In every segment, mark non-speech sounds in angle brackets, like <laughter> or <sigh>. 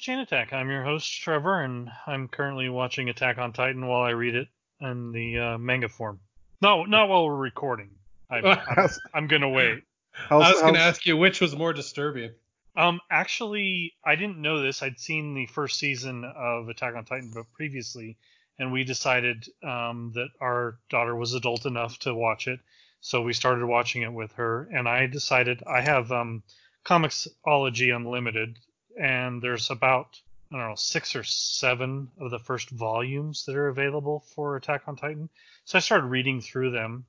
Chain Attack. I'm your host, Trevor, and I'm currently watching Attack on Titan while I read it in the uh, manga form. No, not while we're recording. I, <laughs> I'm, I'm gonna wait. how's, I was going to how's- ask you which was more disturbing. Um, actually, I didn't know this. I'd seen the first season of Attack on Titan, but previously, and we decided um, that our daughter was adult enough to watch it, so we started watching it with her. And I decided I have um, ComiXology Unlimited, and there's about I don't know six or seven of the first volumes that are available for Attack on Titan. So I started reading through them,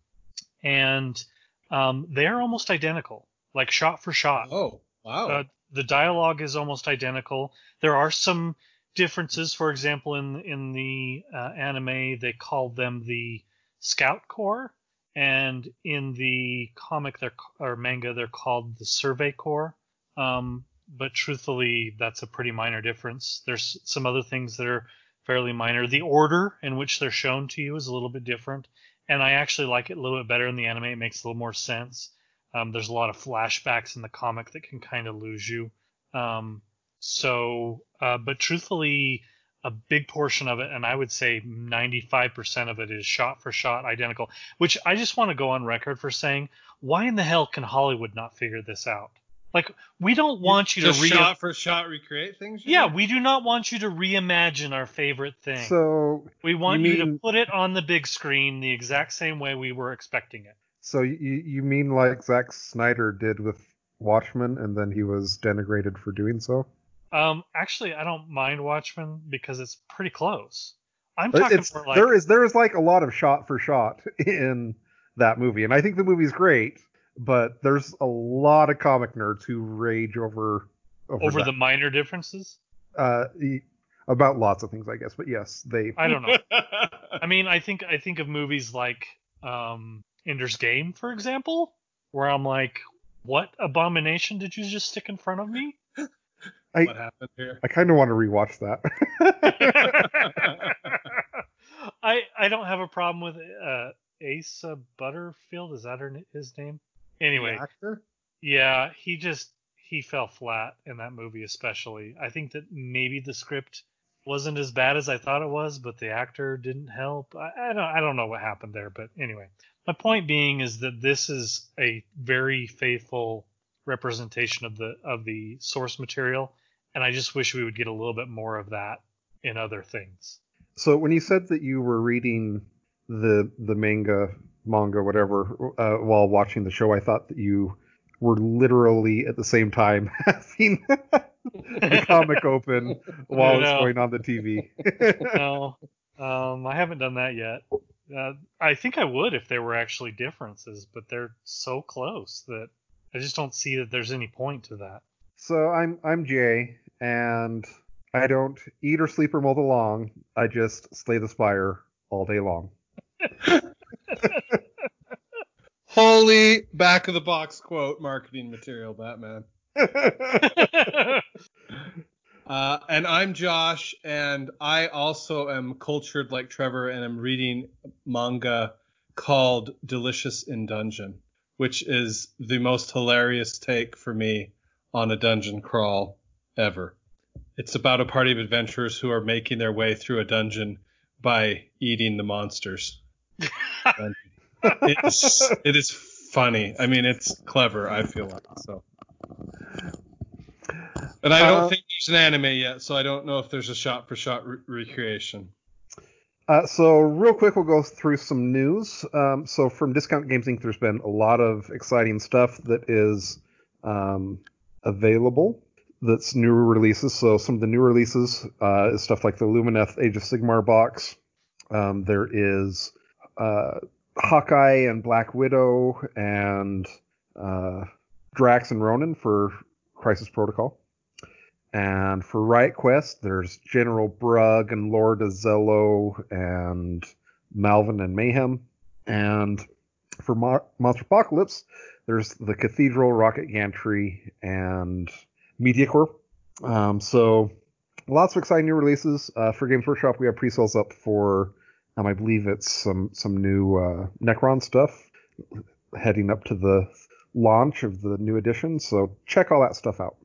and um, they're almost identical, like shot for shot. Oh, wow. Uh, the dialogue is almost identical. There are some differences. For example, in in the uh, anime, they call them the Scout Corps, and in the comic they're, or manga, they're called the Survey Corps. Um, but truthfully, that's a pretty minor difference. There's some other things that are fairly minor. The order in which they're shown to you is a little bit different, and I actually like it a little bit better in the anime. It makes a little more sense. Um, there's a lot of flashbacks in the comic that can kind of lose you. Um, so, uh, but truthfully, a big portion of it, and I would say 95% of it, is shot for shot identical. Which I just want to go on record for saying, why in the hell can Hollywood not figure this out? Like, we don't want you, Just to re- shot for shot recreate things? yeah, mean? we do not want you to reimagine our favorite thing. so we want you you, to put it on the big screen the exact same way we were expecting it. so you you mean like Zack Snyder did with Watchmen, and then he was denigrated for doing so? Um, actually, I don't mind Watchmen because it's pretty close. I'm It- talking It's for like there is there is like a lot of shot for shot <laughs> in that movie, and I think the movie's great, but there's a lot of comic nerds who rage over over, over the minor differences. uh about lots of things, I guess. But yes, they I don't know. <laughs> I mean, I think I think of movies like um, Ender's Game, for example, where I'm like, what abomination did you just stick in front of me? <laughs> what happened here? I kind of want to rewatch that. <laughs> I I don't have a problem with uh, Asa Butterfield. Is that her, his name? Anyway, actor? Yeah, he just he fell flat in that movie especially. I think that maybe the script wasn't as bad as I thought it was, but the actor didn't help. I, I don't I don't know what happened there, but anyway. My point being is that this is a very faithful representation of the of the source material, and I just wish we would get a little bit more of that in other things. So when you said that you were reading the the manga, manga, whatever, uh, while watching the show, I thought that you were literally at the same time <laughs> having the comic open <laughs> while it's going on the TV. <laughs> no, um, I haven't done that yet. Uh, I think I would if there were actually differences, but they're so close that I just don't see that there's any point to that. so I'm I'm Jay, and I don't eat or sleep or mow the lawn. I just slay the spire all day long. Holy back of the box quote marketing material, Batman. <laughs> Uh, and I'm Josh, and I also am cultured like Trevor, and I'm reading manga called Delicious in Dungeon, which is the most hilarious take for me on a dungeon crawl ever. It's about a party of adventurers who are making their way through a dungeon by eating the monsters. It's, it is funny. I mean, it's clever. I feel like so. And I don't Uh, think there's an anime yet, so I don't know if there's a shot for shot re- recreation. Uh, so real quick, we'll go through some news. Um, so from Discount Games Inc., there's been a lot of exciting stuff that is um, available. That's new releases. So some of the new releases uh, is stuff like the Lumineth Age of Sigmar box. Um, there is uh, Hawkeye and Black Widow and uh, Drax and Ronan for Crisis Protocol. And for Riot Quest, there's General Brugg and Lord Azello and Malvin and Mayhem. And for Mo- Monster Apocalypse, there's the Cathedral, Rocket Gantry, and MediaCorp. Um, so lots of exciting new releases. Uh, for Games Workshop, we have pre-sales up for, um, I believe it's some some new uh, Necron stuff heading up to the launch of the new edition. So check all that stuff out.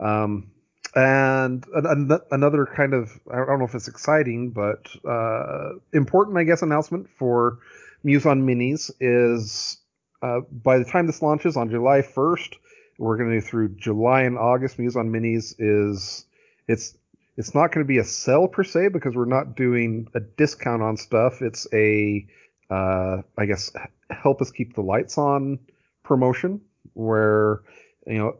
Um, and an, an, another kind of I don't know if it's exciting, but uh, important, I guess, announcement for Muse on Minis is uh, by the time this launches on July 1st, we're going to do through July and August. Muse on Minis is it's it's not going to be a sell per se because we're not doing a discount on stuff. It's a uh, I guess help us keep the lights on promotion where you know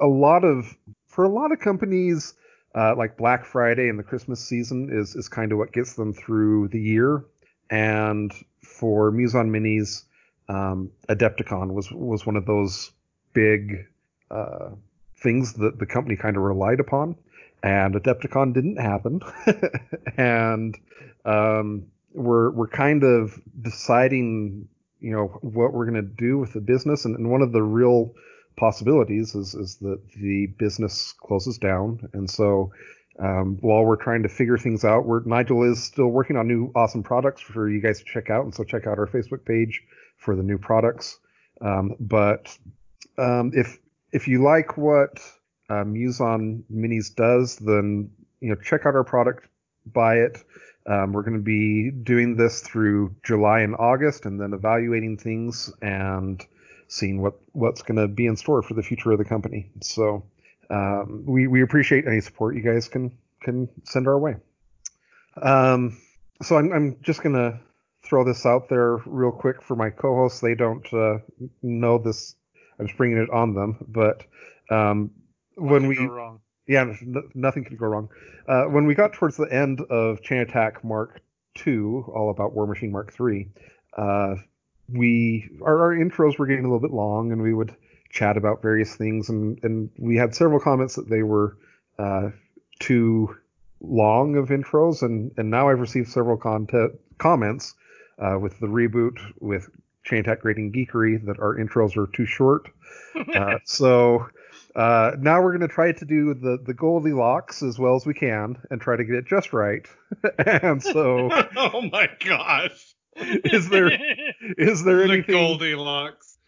a lot of for a lot of companies uh, like Black Friday and the Christmas season is is kind of what gets them through the year. And for Muse on Minis, um, Adepticon was was one of those big uh, things that the company kind of relied upon. And Adepticon didn't happen, <laughs> and um, we're we're kind of deciding, you know, what we're going to do with the business. And, and one of the real possibilities is, is that the business closes down. And so um, while we're trying to figure things out, we're, Nigel is still working on new awesome products for you guys to check out. And so check out our Facebook page for the new products. Um, but um, if if you like what uh, Muse on Minis does, then you know check out our product, buy it. Um, we're going to be doing this through July and August, and then evaluating things and seeing what what's going to be in store for the future of the company. So um, we we appreciate any support you guys can can send our way. Um, so I'm I'm just going to throw this out there real quick for my co-hosts. They don't uh, know this. I'm just bringing it on them, but um, when we wrong. yeah, n- nothing could go wrong. Uh, when we got towards the end of Chain Attack Mark II, all about Warmachine Mark III, uh, we our, our intros were getting a little bit long, and we would chat about various things, and and we had several comments that they were uh, too long of intros, and and now I've received several content comments uh, with the reboot with Chain Attack Grading Geekery that our intros are too short. <laughs> Uh, so uh, now we're going to try to do the the Goldilocks as well as we can and try to get it just right. <laughs> and so, <laughs> oh my gosh, is there <laughs> is there the anything Goldilocks.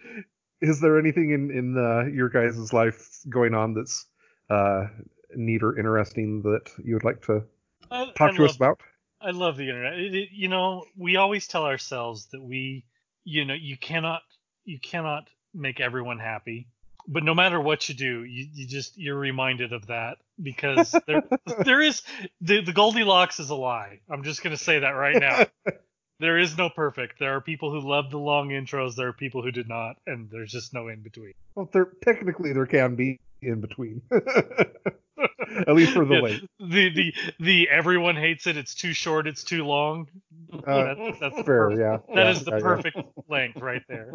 is there anything in in uh, your guys' life going on that's uh, neat or interesting that you would like to I, talk I to love, us about? I love the internet. It, it, you know, we always tell ourselves that we, you know, you cannot you cannot make everyone happy. But no matter what you do, you, you just you're reminded of that because there <laughs> there is the, the Goldilocks is a lie. I'm just gonna say that right now. <laughs> there is no perfect. There are people who love the long intros. There are people who did not, and there's just no in between. Well, there technically there can be in between, <laughs> at least for the Yeah, late. The the the everyone hates it. It's too short. It's too long. Uh, That- that's Fair, perfect- yeah. That yeah, is the yeah. perfect length right there.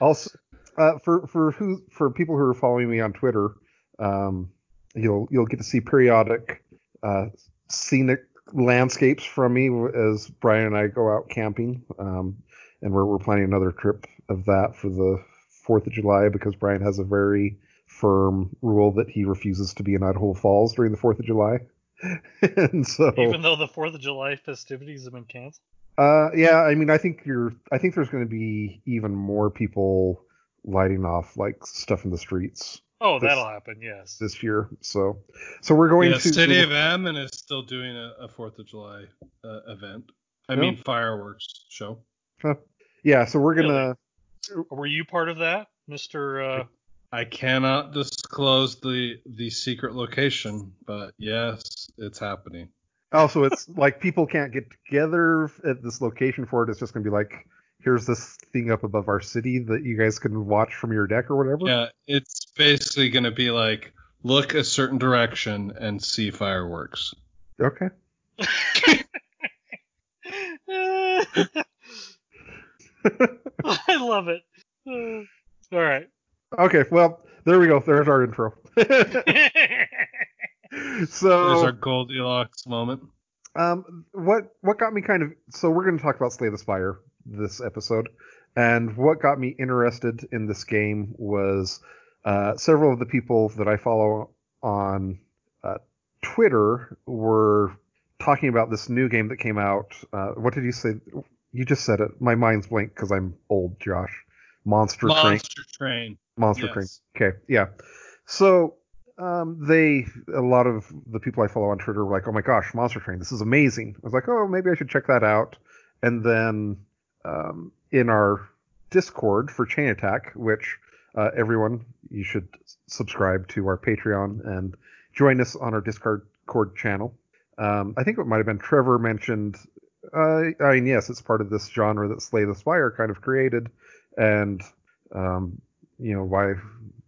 Also, uh, for for who for people who are following me on Twitter, um, you'll you'll get to see periodic uh, scenic landscapes from me as Brian and I go out camping, um, and we're we're planning another trip of that for the Fourth of July because Brian has a very firm rule that he refuses to be in Idaho Falls during the Fourth of July, <laughs> and so Even though the Fourth of July festivities have been canceled. Uh, yeah, I mean, I think you're. I think there's going to be even more people lighting off like stuff in the streets Oh, This- that'll happen. Yes. this year. So, so we're going yeah, to. City of Ammon is still doing a, a Fourth of July uh, event. I Yeah. mean fireworks show. yeah, so we're gonna. Were you part of that, Mister uh, I cannot disclose the the secret location, but yes, it's happening. Oh, also, it's like people can't get together at this location for it. It's just gonna be like, here's this thing up above our city that you guys can watch from your deck or whatever. Yeah, it's basically going to be like look a certain direction and see fireworks. Okay. <laughs> I love it. <sighs> All right. Okay. Well, there we go. There's our intro. <laughs> so There's our Goldilocks moment. Um, what what got me kind of so we're going to talk about Slay the Spire this episode, and what got me interested in this game was uh, several of the people that I follow on uh, Twitter were talking about this new game that came out. Uh, what did you say? You just said it. My mind's blank because I'm old, Josh. Monster, Train. Monster Train. Monster Yes. Train. Okay, yeah. So um, they, a lot of the people I follow on Twitter were like, "Oh my gosh, Monster Train, this is amazing." I was like, "Oh, maybe I should check that out." And then um, in our Discord for Chain Attack, which uh, everyone you should subscribe to our Patreon and join us on our Discord channel. Um, I think it might have been Trevor mentioned. Uh, I mean, yes, it's part of this genre that Slay the Spire kind of created, and um, you know why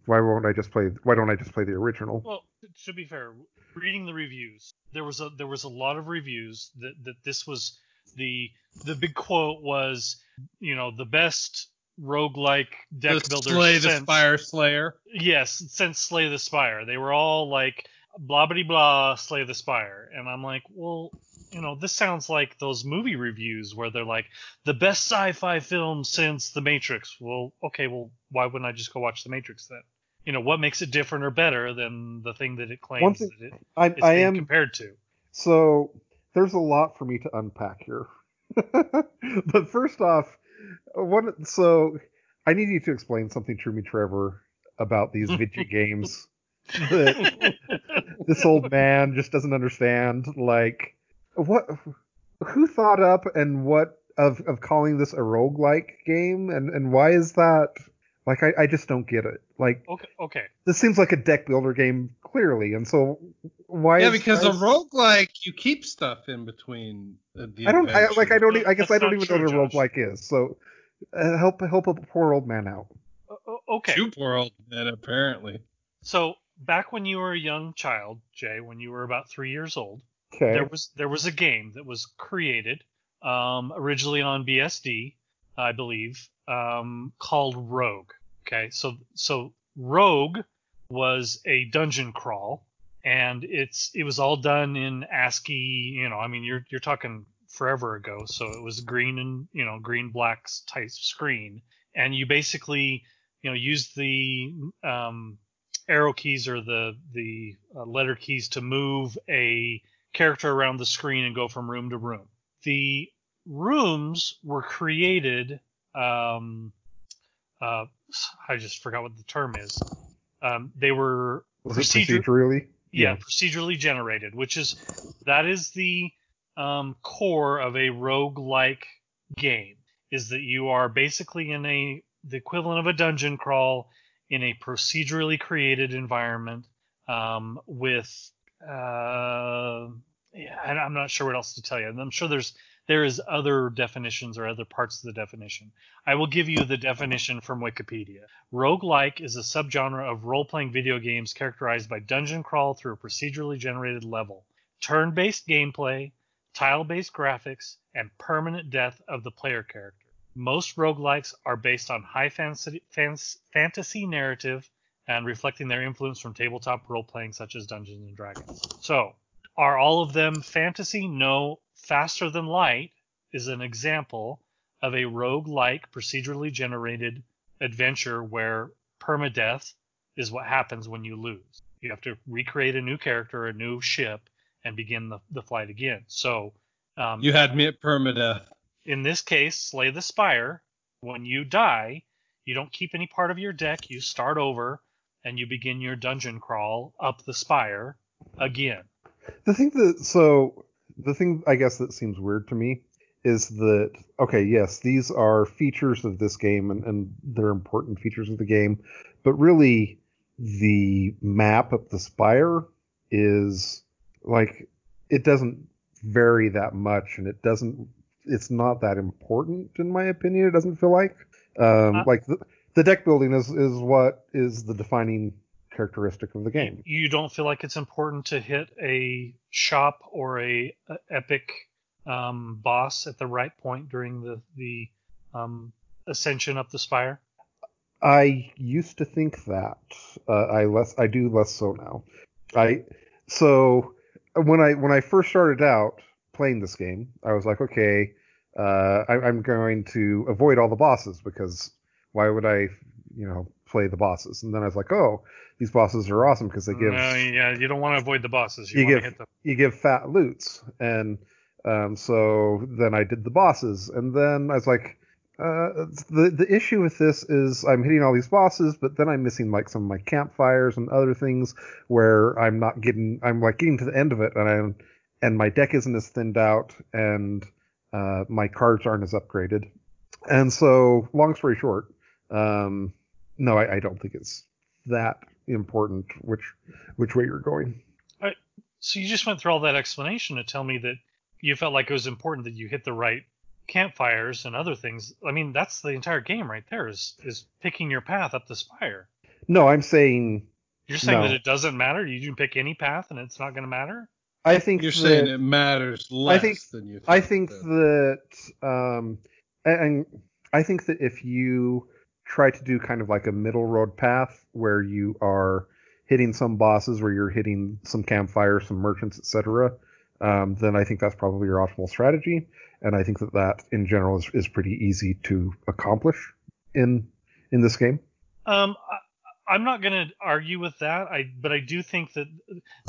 why won't I just play why don't I just play the original? Well, to be fair, reading the reviews, there was a there was a lot of reviews that that this was the the big quote was, you know, the best roguelike deck The builder Slay the Spire Slayer. yes, since Slay the Spire. They were all like blah blah blah Slay the Spire, and I'm like, well, you know, this sounds like those movie reviews where they're like the best sci-fi film since The Matrix. Well, okay, well, why wouldn't I just go watch The Matrix then? You know, what makes it different or better than the thing that it claims thing- that it, I, it's I being am compared to? So there's a lot for me to unpack here. <laughs> but first off, one so I need you to explain something to me, Trevor, about these video <laughs> games that <laughs> this old man just doesn't understand. Like what who thought up and what of of calling this a roguelike game and, and why is that like I, I just don't get it. Like Okay, okay. this seems like a deck builder game clearly, and so why Yeah, is because why a is- roguelike, you keep stuff in between uh, the I don't I, like I don't I guess That's I don't not even know what a Josh. roguelike is. So uh, help help a poor old man out. O- o- okay. Two poor old men, apparently. So back when you were a young child, Jay, when you were about three years old, Okay. there was there was a game that was created um, originally on BSD, I believe, um, called Rogue. Okay, so so Rogue was a dungeon crawl, and it's it was all done in ASCII. You know, I mean, you're you're talking forever ago, so it was green and you know green black type screen, and you basically you know use the um, arrow keys or the the uh, letter keys to move a character around the screen and go from room to room. The rooms were created. Um, uh, I just forgot what the term is. Um, they were procedure- procedurally? yeah, procedurally generated, which is that is the um, core of a rogue-like game. Is that you are basically in a the equivalent of a dungeon crawl in a procedurally created environment um, with uh, yeah, and I'm not sure what else to tell you. And I'm sure there's there is other definitions or other parts of the definition. I will give you the definition from Wikipedia. Roguelike is a subgenre of role-playing video games characterized by dungeon crawl through a procedurally generated level, turn-based gameplay, tile-based graphics, and permanent death of the player character. Most roguelikes are based on high fantasy, fantasy narrative and reflecting their influence from tabletop role-playing such as Dungeons and Dragons. So, are all of them fantasy? No. Faster Than Light is an example of a rogue-like procedurally generated adventure where permadeath is what happens when you lose. You have to recreate a new character, a new ship, and begin the, the flight again. So, um, You had me at permadeath. in this case, Slay the Spire, when you die, you don't keep any part of your deck. You start over and you begin your dungeon crawl up the spire again. The thing that so the thing I guess that seems weird to me is that okay, yes, these are features of this game and, and they're important features of the game, but really the map of the spire is like it doesn't vary that much and it doesn't it's not that important in my opinion it doesn't feel like. Um, Uh, like the, the deck building is is what is the defining characteristic of the game You don't feel like it's important to hit a shop or a, a epic um, boss at the right point during the the um, ascension up the spire. I used to think that. Uh, I less I do less so now. I so when I when I first started out playing this game, I was like, okay, uh, I, I'm going to avoid all the bosses because why would I, you know, play the bosses? And then I was like, oh, these bosses are awesome because they give No, yeah, you don't want to avoid the bosses. You, You give- hit them. you give fat loots and um, so then I did the bosses and then I was like uh, the the issue with this is I'm hitting all these bosses but then I'm missing like some of my campfires and other things where I'm not getting I'm like getting to the end of it and I'm and my deck isn't as thinned out and uh, my cards aren't as upgraded and so long story short um, no I, I don't think it's that important which which way you're going So you just went through all that explanation to tell me that you felt like it was important that you hit the right campfires and other things. I mean, that's the entire game right there is is picking your path up the spire. no I'm saying You're saying No. that it doesn't matter. You can pick any path and it's not going to matter. I think You're that, saying it matters less think- than you. I think that- that um and, and I think that if you try to do kind of like a middle road path where you are hitting some bosses where you're hitting some campfires, some merchants, etc., um, then I think that's probably your optimal strategy. And I think that that in general is, is pretty easy to accomplish in in this game. Um, I, I'm not going to argue with that. I but I do think that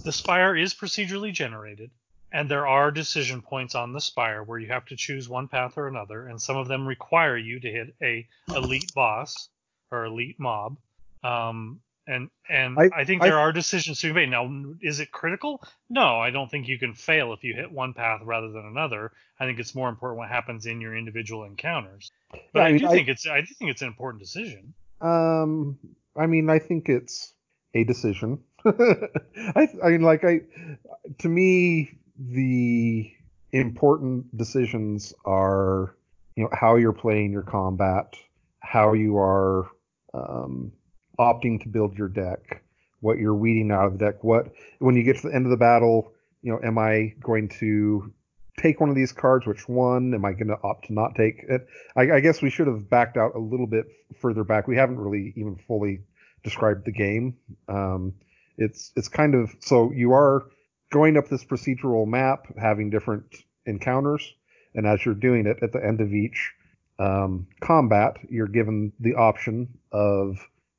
the spire is procedurally generated, and there are decision points on the spire where you have to choose one path or another, and some of them require you to hit a elite boss or elite mob. Um, and and I- I, think I- there are decisions to be made. Now, is it critical? No, I don't think you can fail if you hit one path rather than another. I think it's more important what happens in your individual encounters. But I I, mean, do I- think it's I do think it's an important decision. Um, I mean, I think it's a decision. <laughs> I, I mean, like, I, to me, the important decisions are, you know, how you're playing your combat, how you are um, opting to build your deck, what you're weeding out of the deck, what, when you get to the end of the battle, you know, am I going to take one of these cards? Which one? Am I going to opt to not take it? I, I guess we should have backed out a little bit further back. We haven't really even fully described the game. Um, it's it's kind of so you are going up this procedural map, having different encounters, and as you're doing it, at the end of each um, combat, you're given the option of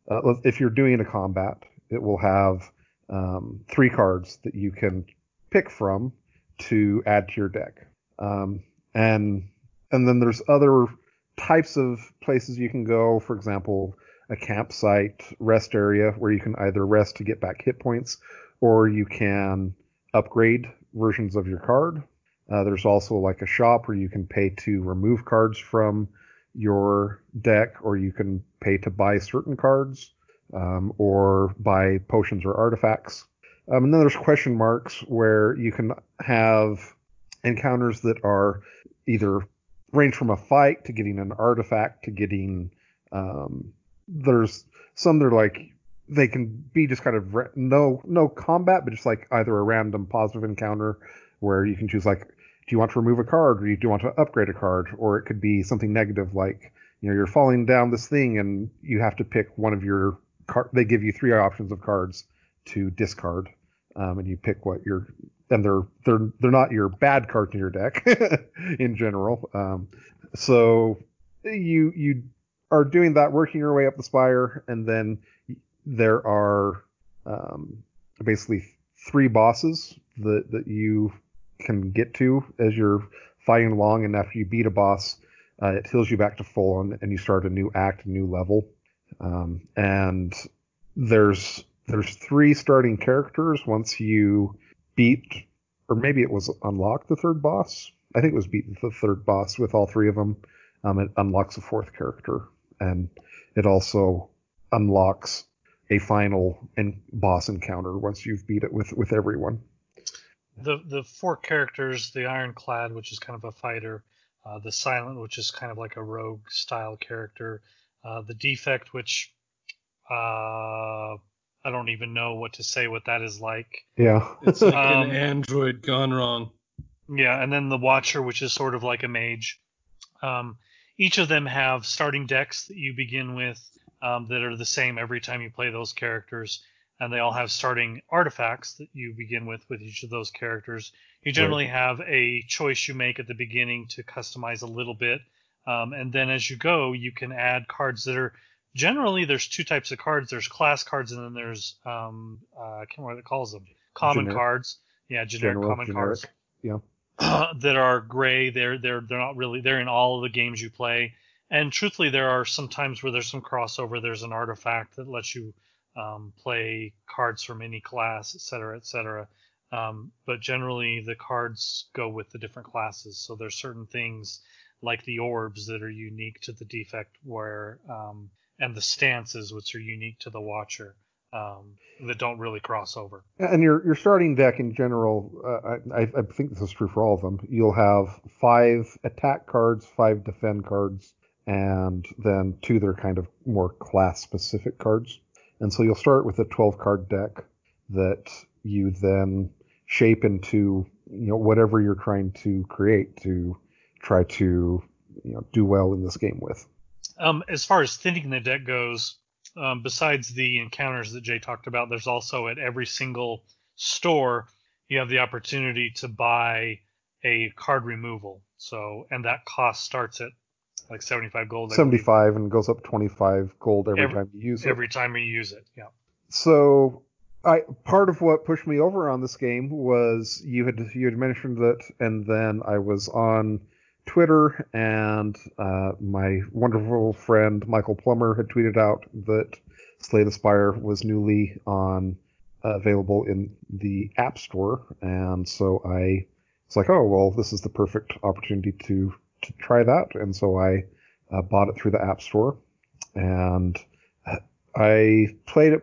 uh, if you're doing a combat, it will have um, three cards that you can pick from to add to your deck. Um, and and then there's other types of places you can go. For example, a campsite rest area where you can either rest to get back hit points, or you can upgrade versions of your card. Uh, there's also like a shop where you can pay to remove cards from your deck, or you can pay to buy certain cards, um, or buy potions or artifacts. Um, and then there's question marks where you can have encounters that are either range from a fight to getting an artifact to getting um, there's some that are like they can be just kind of ra- no no combat but just like either a random positive encounter where you can choose like do you want to remove a card or do you want to upgrade a card or it could be something negative like you know you're falling down this thing and you have to pick one of your card they give you three options of cards to discard um, and you pick what your and they're they're they're not your bad cards in your deck <laughs> in general. Um, so you you are doing that, working your way up the spire, and then there are um, basically three bosses that that you can get to as you're fighting along, and after you beat a boss, uh, it heals you back to full, and, and you start a new act, a new level. Um, and there's there's three starting characters once you beat, or maybe it was unlock the third boss. I think it was beat the third boss with all three of them. Um, it unlocks a fourth character, and it also unlocks a final and boss encounter once you've beat it with with everyone. The the four characters, the Ironclad, which is kind of a fighter, uh, the Silent, which is kind of like a rogue style character, uh, the Defect, which uh, I don't even know what to say what that is like. Yeah. It's like <laughs> Um, an android gone wrong. Yeah, and then the Watcher, which is sort of like a mage. Um, each of them have starting decks that you begin with um, that are the same every time you play those characters, and they all have starting artifacts that you begin with with each of those characters. You generally have a choice you make at the beginning to customize a little bit, um, and then as you go, you can add cards that are generally there's two types of cards. There's class cards, and then there's um, uh, I can't remember what it calls them. Common Generic. cards. Yeah, generic General, common generic. cards Yeah. <clears throat> that are gray. They're they're they're not really they're in all of the games you play. And truthfully, there are some times where there's some crossover. There's an artifact that lets you um, play cards from any class, et cetera, et cetera. Um, but generally, the cards go with the different classes. So there's certain things like the orbs that are unique to the defect, where um, and the stances which are unique to the watcher um, that don't really cross over. And your your starting deck in general, uh, I, I think this is true for all of them. You'll have five attack cards, five defend cards, and then two that are kind of more class specific cards. And so you'll start with a 12 card deck that you then shape into you know whatever you're trying to create to try to you know do well in this game with. Um, as far as thinning the deck goes, um, besides the encounters that Jay talked about, there's also at every single store you have the opportunity to buy a card removal. So and that cost starts at like 75 gold. I believe, 75 and goes up 25 gold every, Every- time you use it. every time you use it. Yeah. so I part of what pushed me over on this game was you had you had mentioned it, and then I was on Twitter, and uh, my wonderful friend Michael Plummer had tweeted out that Slay the Spire was newly on uh, available in the App Store, and so I was like, oh well, this is the perfect opportunity to to try that, and so I uh, bought it through the App Store, and I played it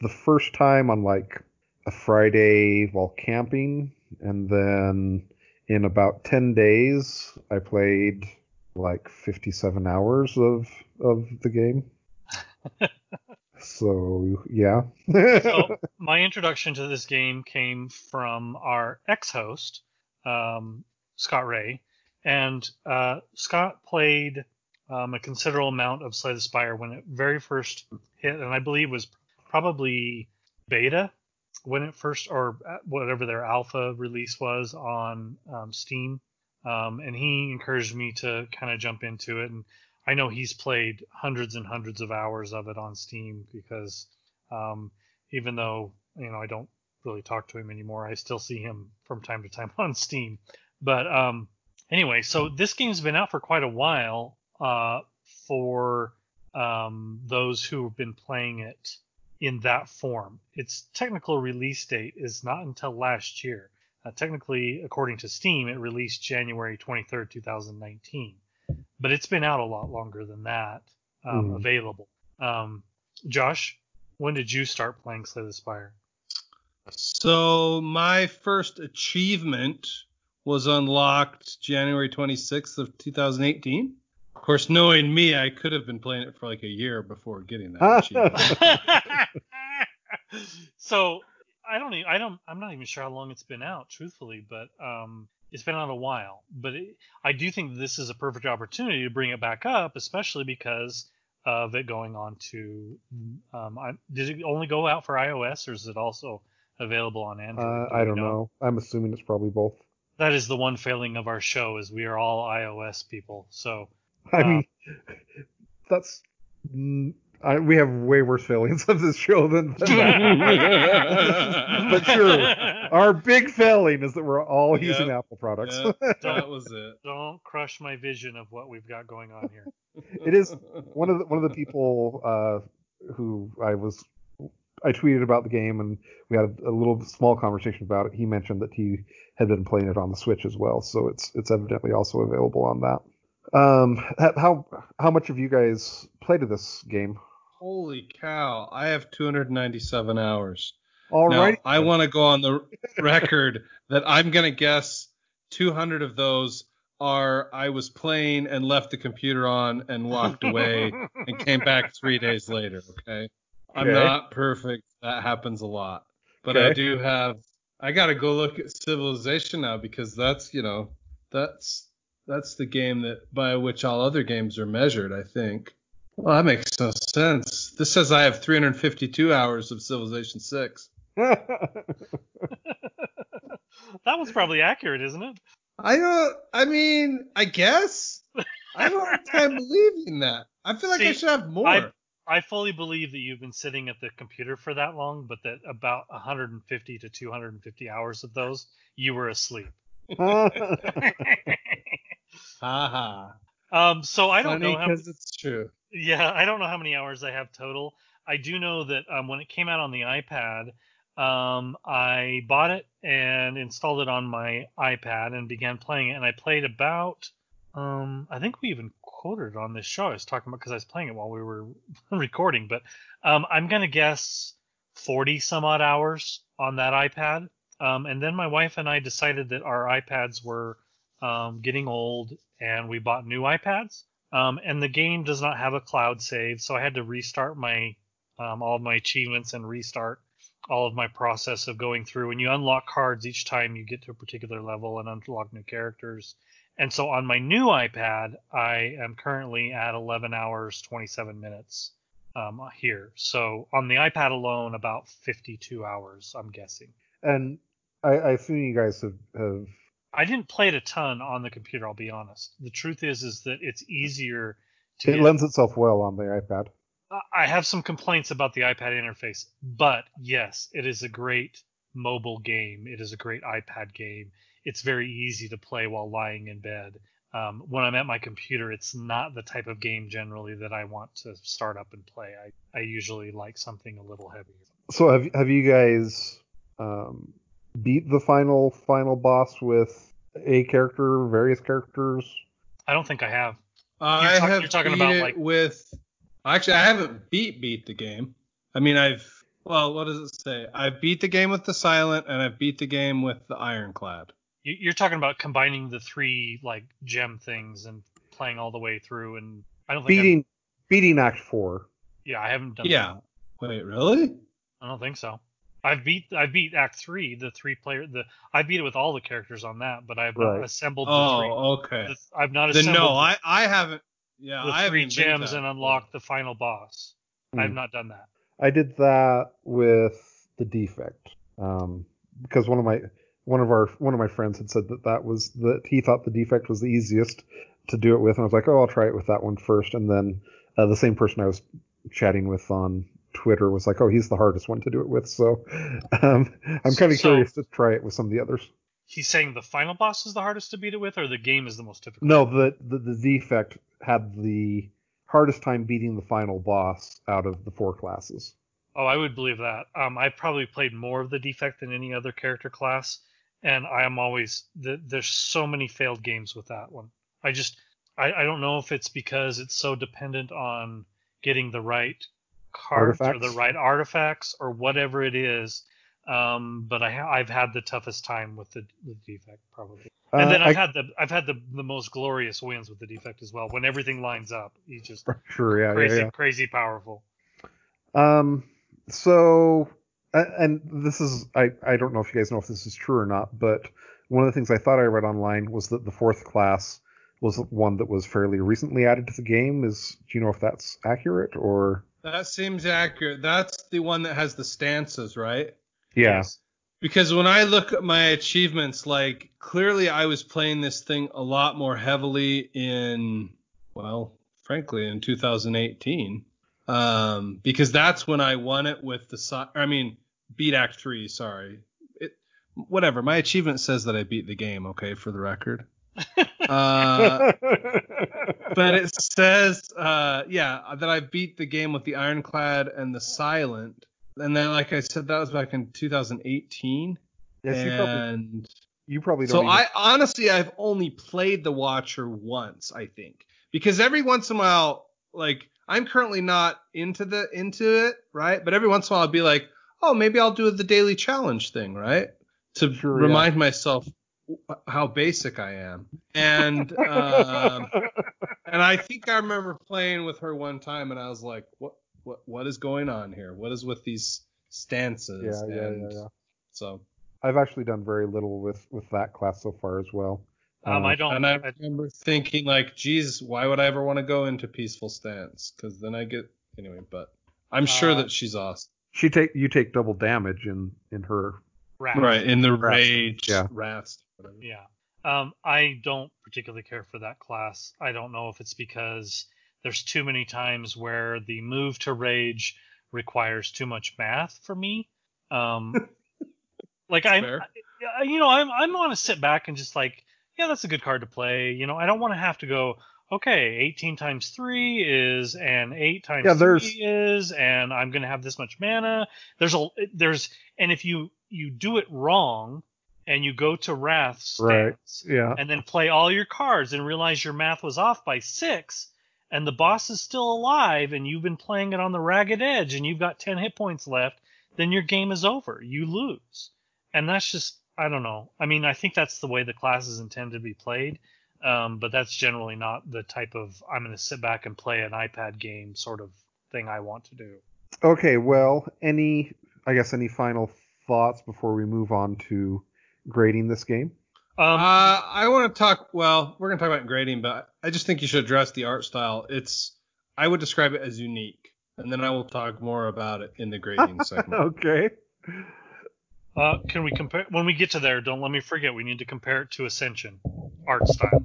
the first time on like a Friday while camping, and then in about 10 days, I played like 57 hours of of the game. <laughs> so yeah, so <laughs> my introduction to this game came from our ex-host um, Scott Ray, and uh, Scott played um, a considerable amount of Slay the Spire when it very first hit, and I believe was probably beta when it first or uh, whatever their alpha release was on um, Steam. Um, and he encouraged me to kind of jump into it, and I know he's played hundreds and hundreds of hours of it on Steam because um, even though you know I don't really talk to him anymore, I still see him from time to time <laughs> on Steam. But um, anyway, so this game's been out for quite a while uh, for um, those who have been playing it in that form. Its technical release date is not until last year. Uh, technically, according to Steam, it released January 23rd, 2019. But it's been out a lot longer than that um, Mhm. available. Um, Josh, when did you start playing Slay the Spire? So my first achievement was unlocked January 26th of 2018. Of course, knowing me, I could have been playing it for like a year before getting that <laughs> achievement. so I don't, I don't, I'm not even sure how long it's been out, truthfully, but um, it's been out a while. But it, I do think this is a perfect opportunity to bring it back up, especially because of it going on to. Um, I, did it only go out for iOS, or is it also available on Android? uh, Do I don't know. I'm assuming it's probably both. That is the one failing of our show is we are all iOS people. So <laughs> I Uh, mean, that's mm, I, we have way worse failings of this show than, <laughs> than that. but sure, our big failing is that we're all Yep. using Apple products. Yeah, <laughs> that was it. don't crush my vision of what we've got going on here. It is one of the, one of the people uh, who I was I tweeted about the game and we had a, little small conversation about it. He mentioned that he had been playing it on the Switch as well, so it's it's evidently also available on that. Um, how how much have you guys played of this game? Holy cow! I have 297 hours. All now, right. I want to go on the record that I'm gonna guess 200 of those are I was playing and left the computer on and walked away and came back three days later. Okay. I'm Okay. not perfect. That happens a lot. But I do have I gotta go look at Civilization now because that's you know that's that's the game that by which all other games are measured, I think. Well, that makes no sense. This says I have 352 hours of Civilization 6. <laughs> that was probably accurate, isn't it? I don't. I mean, I guess. I don't have a hard <laughs> time believing that. I feel like I should have more. I- I fully believe that you've been sitting at the computer for that long, but that about 150 to 250 hours of those you were asleep. <laughs> Haha. um, so I don't Funny know how. because it's true. Yeah, I don't know how many hours I have total. I do know that um, when it came out on the iPad, um, I bought it and installed it on my iPad and began playing it. And I played about, um, I think we even quoted on this show. I was talking about because I was playing it while we were <laughs> recording, but um, I'm gonna guess 40 some odd hours on that iPad. Um, and then my wife and I decided that our iPads were um, getting old, and we bought new iPads. Um, and the game does not have a cloud save, so I had to restart my um, all of my achievements and restart all of my process of going through. And you unlock cards each time you get to a particular level and unlock new characters. And so on my new iPad, I am currently at 11 hours 27 minutes um, here. So on the iPad alone, about 52 hours, I'm guessing. and I, I assume you guys have, have I didn't play it a ton on the computer. I'll be honest. The truth is, is that it's easier to it get lends itself well on the iPad. I have some complaints about the iPad interface, but yes, it is a great mobile game. It is a great iPad game. It's very easy to play while lying in bed. Um, when I'm at my computer, it's not the type of game generally that I want to start up and play. I, I usually like something a little heavier. So have have you guys um, beat the final final boss with a character, various characters? I don't think I have. I talk- have you're talking beat about, it like- with. Actually, I haven't beat beat the game. I mean, I've. Well, what does it say? I've beat the game with the silent, and I've beat the game with the ironclad. You- You're talking about combining the three like gem things and playing all the way through, and I don't think. I've- Beating beating Act Four. yeah, I haven't done. Yeah. that. Wait, really? I don't think so. I've beat I beat Act Three, the three player the I beat it with all the characters on that, but I've not Right. assembled the Oh, okay. The, I've not Then assembled no, I I haven't. Yeah, the I three haven't been gems and that unlocked the final boss. I've Hmm. not done that. I did that with the defect um, because one of my one of our one of my friends had said that that was that he thought the defect was the easiest to do it with, and I was like, oh, I'll try it with that one first, and then uh, the same person I was chatting with on Twitter was like, oh, he's the hardest one to do it with, so <laughs> um, I'm kind of So- curious to try it with some of the others. He's saying the final boss is the hardest to beat it with, or the game is the most difficult. No, the, the the defect had the hardest time beating the final boss out of the four classes. Oh, I would believe that. Um, I probably played more of the defect than any other character class, and I am always the, there's so many failed games with that one. I just I, I don't know if it's because it's so dependent on getting the right cards or the right artifacts or whatever it is. Um, but I ha- I've had the toughest time with the, the defect probably, and Uh, then I've I- had the I've had the the most glorious wins with the defect as well. When everything lines up, he's just Sure, yeah, crazy yeah, yeah. crazy powerful. Um, so, and this is, I, I don't know if you guys know if this is true or not, but one of the things I thought I read online was that the fourth class was one that was fairly recently added to the game. Is, do you know if that's accurate or? That seems accurate. That's the one that has the stances, right? Yeah. Yes. Because when I look at my achievements, like clearly I was playing this thing a lot more heavily in, well, frankly, in 2018, um, because that's when I won it with the, I mean, beat Act Three. Sorry, it, whatever. My achievement says that I beat the game. Okay, for the record. <laughs> Uh, but it says, uh, yeah, that I beat the game with the Ironclad and the Silent. And then, like I said, that was back in 2018. yes, you probably, you probably don't. so even- I honestly, I've only played the Watcher once, I think, because every once in a while, like I'm currently not into the into it, right? But every once in a while I'll be like, oh, maybe I'll do the daily challenge thing, right? To Sure, remind myself how basic I am. And <laughs> um, and I think I remember playing with her one time, and I was like, what what what is going on here? What is with these stances? Yeah, yeah, yeah, and yeah. So I've actually done very little with with that class so far as well. Um, Uh, I don't. and I I- remember thinking like, geez, why would I ever want to go into peaceful stance? Because then I get anyway. But I'm sure Uh, that she's awesome. She take you take double damage in in her. Wrath. Right in the Wrath, rage, yeah. wrath. Yeah. Um, I don't particularly care for that class. I don't know if it's because there's too many times where the move to rage requires too much math for me. Um, <laughs> like I'm, I- you know, I'm I'm want to sit back and just like, yeah, that's a good card to play. You know, I don't want to have to go. Okay, 18 times 3 is, and 8 times Yeah, 3 is, and I'm going to have this much mana. There's a, there's, and if you, you do it wrong, and you go to Wrath stance, Right. Yeah. and then play all your cards and realize your math was off by six and the boss is still alive and you've been playing it on the ragged edge and you've got 10 hit points left, then your game is over. You lose. And that's just, I don't know. I mean, I think that's the way the class is intended to be played. Um, but that's generally not the type of I'm going to sit back and play an iPad game sort of thing I want to do. Okay. Well, any I guess any final thoughts before we move on to grading this game? Um, uh, I want to talk. Well, we're gonna talk about grading, but I just think you should address the art style. It's I would describe it as unique, and then I will talk more about it in the grading <laughs> segment. okay. Uh, can we compare when we get to there? Don't let me forget. We need to compare it to Ascension art style.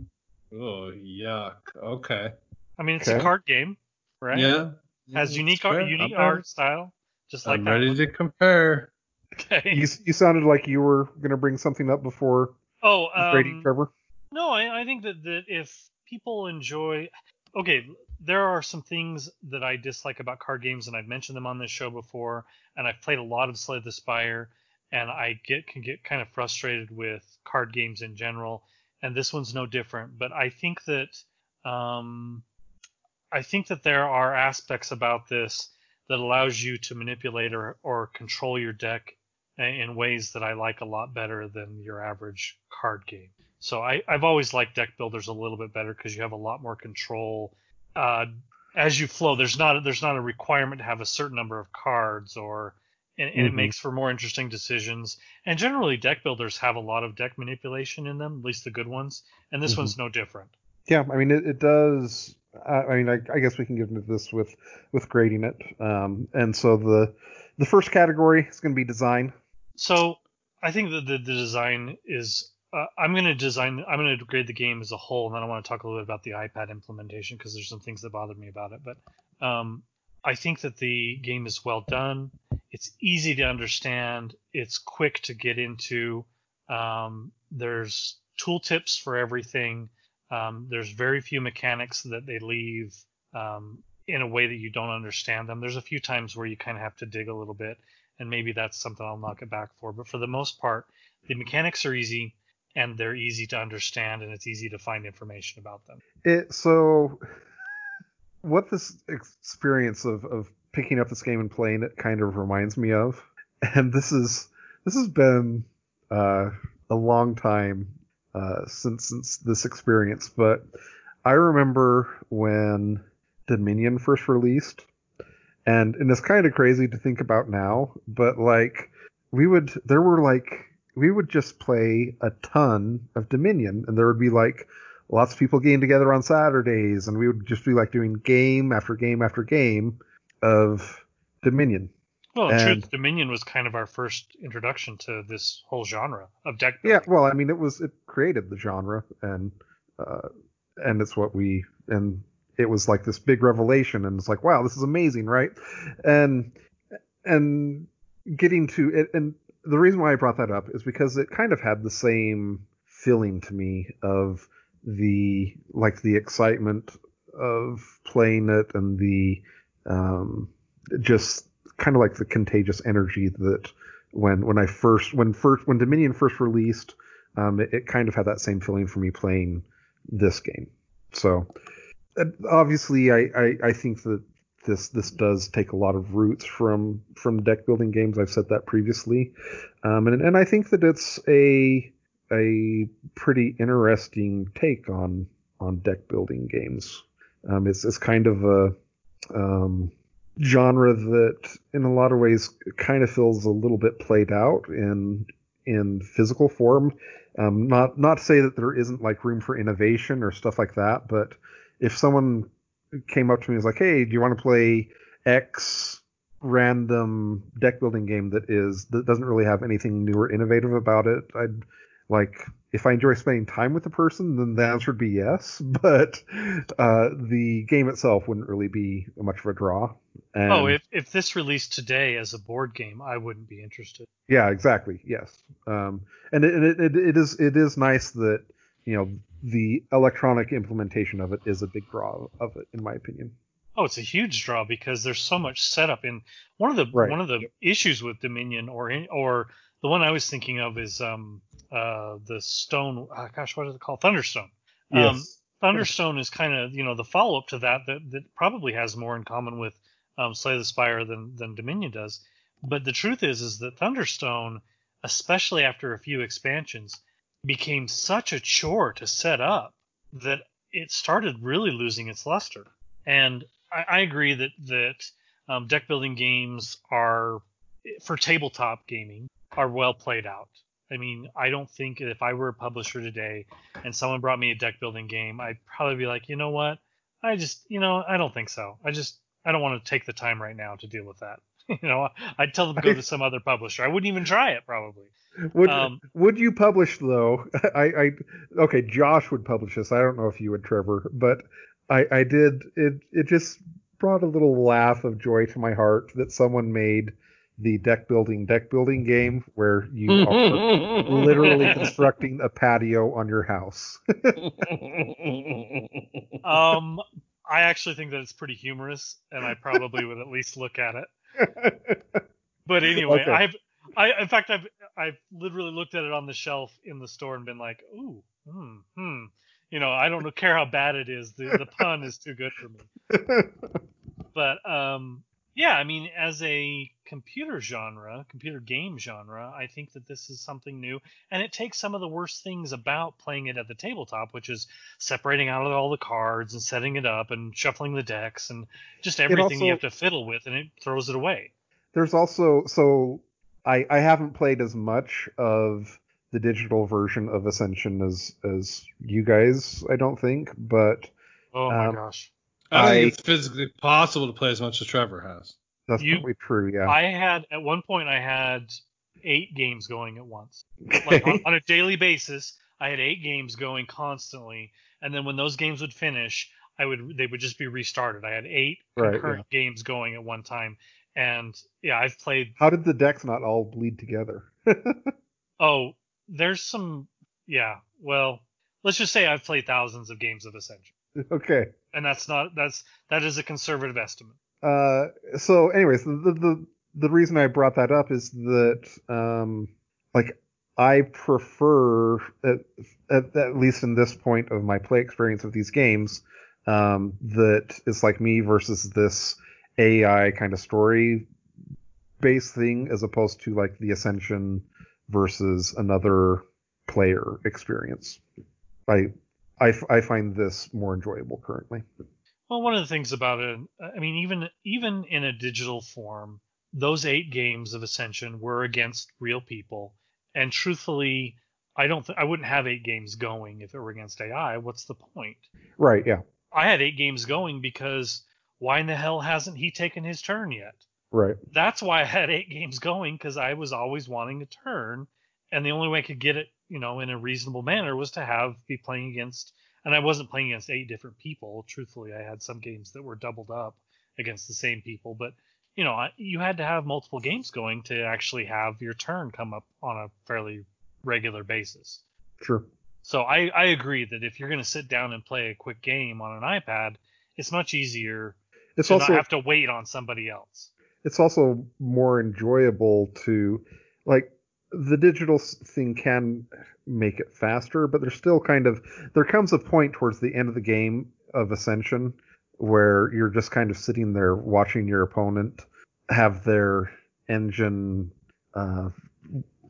Oh yuck. Okay. I mean, it's a card game, right? Yeah. has unique art, unique I'm art style, just like I'm that. ready one. to compare. Okay. You you sounded like you were gonna bring something up before oh, grading, um, Trevor. no, I, I think that, that if people enjoy, okay, there are some things that I dislike about card games, and I've mentioned them on this show before, and I've played a lot of Slay the Spire, and I get can get kind of frustrated with card games in general, and this one's no different. But I think that um, I think that there are aspects about this that allows you to manipulate or, or control your deck in ways that I like a lot better than your average card game. So I, I've always liked deck builders a little bit better because you have a lot more control uh, as you flow. There's not there's not a requirement to have a certain number of cards or and, and it Mhm. makes for more interesting decisions. And generally, deck builders have a lot of deck manipulation in them, at least the good ones. And this Mhm. one's no different. Yeah, I mean it, it does. Uh, I mean, I, I guess we can get into this with with grading it. Um, and so the the first category is going to be design. So I think that the, the design is. Uh, I'm going to design. I'm going to grade the game as a whole, and then I want to talk a little bit about the iPad implementation because there's some things that bothered me about it. But um, I think that the game is well done. It's easy to understand. It's quick to get into. Um, there's tooltips for everything. Um, there's very few mechanics that they leave um, in a way that you don't understand them. There's a few times where you kind of have to dig a little bit, and maybe that's something I'll knock it back for. But for the most part, the mechanics are easy and they're easy to understand, and it's easy to find information about them. It so what this experience of of picking up this game and playing it kind of reminds me of, <laughs> and this is this has been uh, a long time uh, since since this experience, but I remember when Dominion first released, and and it's kind of crazy to think about now, but like we would there were like we would just play a ton of Dominion, and there would be like lots of people getting together on Saturdays, and we would just be like doing game after game after game of Dominion. Well, in And- truth, Dominion was kind of our first introduction to this whole genre of deck Yeah, well, I mean, it was it created the genre, and uh, and it's what we and it was like this big revelation, and it's like, wow, this is amazing, right? And and getting to it, and the reason why I brought that up is because it kind of had the same feeling to me of the like the excitement of playing it and the um, just kind of like the contagious energy that when when I first when first when Dominion first released, um, it, it kind of had that same feeling for me playing this game. So uh, obviously, I, I I think that this this does take a lot of roots from from deck building games. I've said that previously, um, and and I think that it's a a pretty interesting take on on deck building games. Um, it's it's kind of a um, genre that, in a lot of ways, kind of feels a little bit played out in in physical form. Um, not not to say that there isn't like room for innovation or stuff like that, but if someone came up to me and was like, "Hey, do you want to play X random deck building game that is that doesn't really have anything new or innovative about it?" I'd like if I enjoy spending time with the person, then the answer would be yes. <laughs> But uh, the game itself wouldn't really be much of a draw. And, oh, if if this released today as a board game, I wouldn't be interested. Yeah, exactly. Yes. Um, and it, it, it, it is it is nice that you know the electronic implementation of it is a big draw of it, in my opinion. Oh, it's a huge draw because there's so much setup And one of the Right. one of the issues with Dominion or in, or the one I was thinking of is um uh the stone uh, gosh what is it called Thunderstone. Um, Yes. Thunderstone is kind of you know the follow up to that, that that probably has more in common with um, Slay the Spire than than Dominion does. But the truth is is that Thunderstone, especially after a few expansions, became such a chore to set up that it started really losing its luster. And I, I agree that that um, deck building games are for tabletop gaming are well played out. I mean, I don't think if I were a publisher today and someone brought me a deck building game, I'd probably be like, you know what? I just, you know, I don't think so. I just, I don't want to take the time right now to deal with that. <laughs> you know, I'd tell them to go to some other publisher. I wouldn't even try it probably. Would um, would you publish though? <laughs> I, I okay, Josh would publish this. I don't know if you would, Trevor, but I I did. It it just brought a little laugh of joy to my heart that someone made the deck building deck building game where you are <laughs> literally constructing a patio on your house. <laughs> Um, I actually think that it's pretty humorous, and I probably would at least look at it. <laughs> But anyway, Okay. I've, I in fact I've I've literally looked at it on the shelf in the store and been like, ooh, hmm, hmm. You know, I don't care how bad it is. The the pun is too good for me. But um, yeah, I mean, as a computer genre, computer game genre, I think that this is something new, and it takes some of the worst things about playing it at the tabletop, which is separating out all the cards and setting it up and shuffling the decks and just everything you have to fiddle with, and it throws it away. There's also so I I haven't played as much of the digital version of Ascension as as you guys, I don't think, but Oh my Um, gosh. I don't I- think it's physically possible to play as much as Trevor has. that's You- probably true, yeah. I had at one point I had eight games going at once. <laughs> Like on, on a daily basis, I had eight games going constantly, and then when those games would finish, I would they would just be restarted. I had eight Right, concurrent games going at one time, and yeah, I've played. How did the decks not all bleed together? <laughs> Oh, there's some. Yeah, well, let's just say I've played thousands of games of Ascension, okay. And that's not that's that is a conservative estimate. Uh, so, anyways, the, the the reason I brought that up is that um, like I prefer at, at at least in this point of my play experience of these games um, that it's like me versus this AI kind of story based thing as opposed to like the Ascension versus another player experience. I I, f- I find this more enjoyable currently. Well, one of the things about it, I mean, even even in a digital form, those eight games of Ascension were against real people, and truthfully, I don't, th- I wouldn't have eight games going if it were against AI. What's the point? Right? Yeah. I had eight games going because why in the hell hasn't he taken his turn yet? Right. That's why I had eight games going because I was always wanting a turn, and the only way I could get it, you know, in a reasonable manner was to have be playing against. And I wasn't playing against eight different people. Truthfully, I had some games that were doubled up against the same people, but you know, I, you had to have multiple games going to actually have your turn come up on a fairly regular basis. Sure. So I, I agree that if you're going to sit down and play a quick game on an iPad, it's much easier It's to also not have to wait on somebody else. it's also more enjoyable to like the digital thing can make it faster but there's still kind of there comes a point towards the end of the game of ascension where you're just kind of sitting there watching your opponent have their engine uh,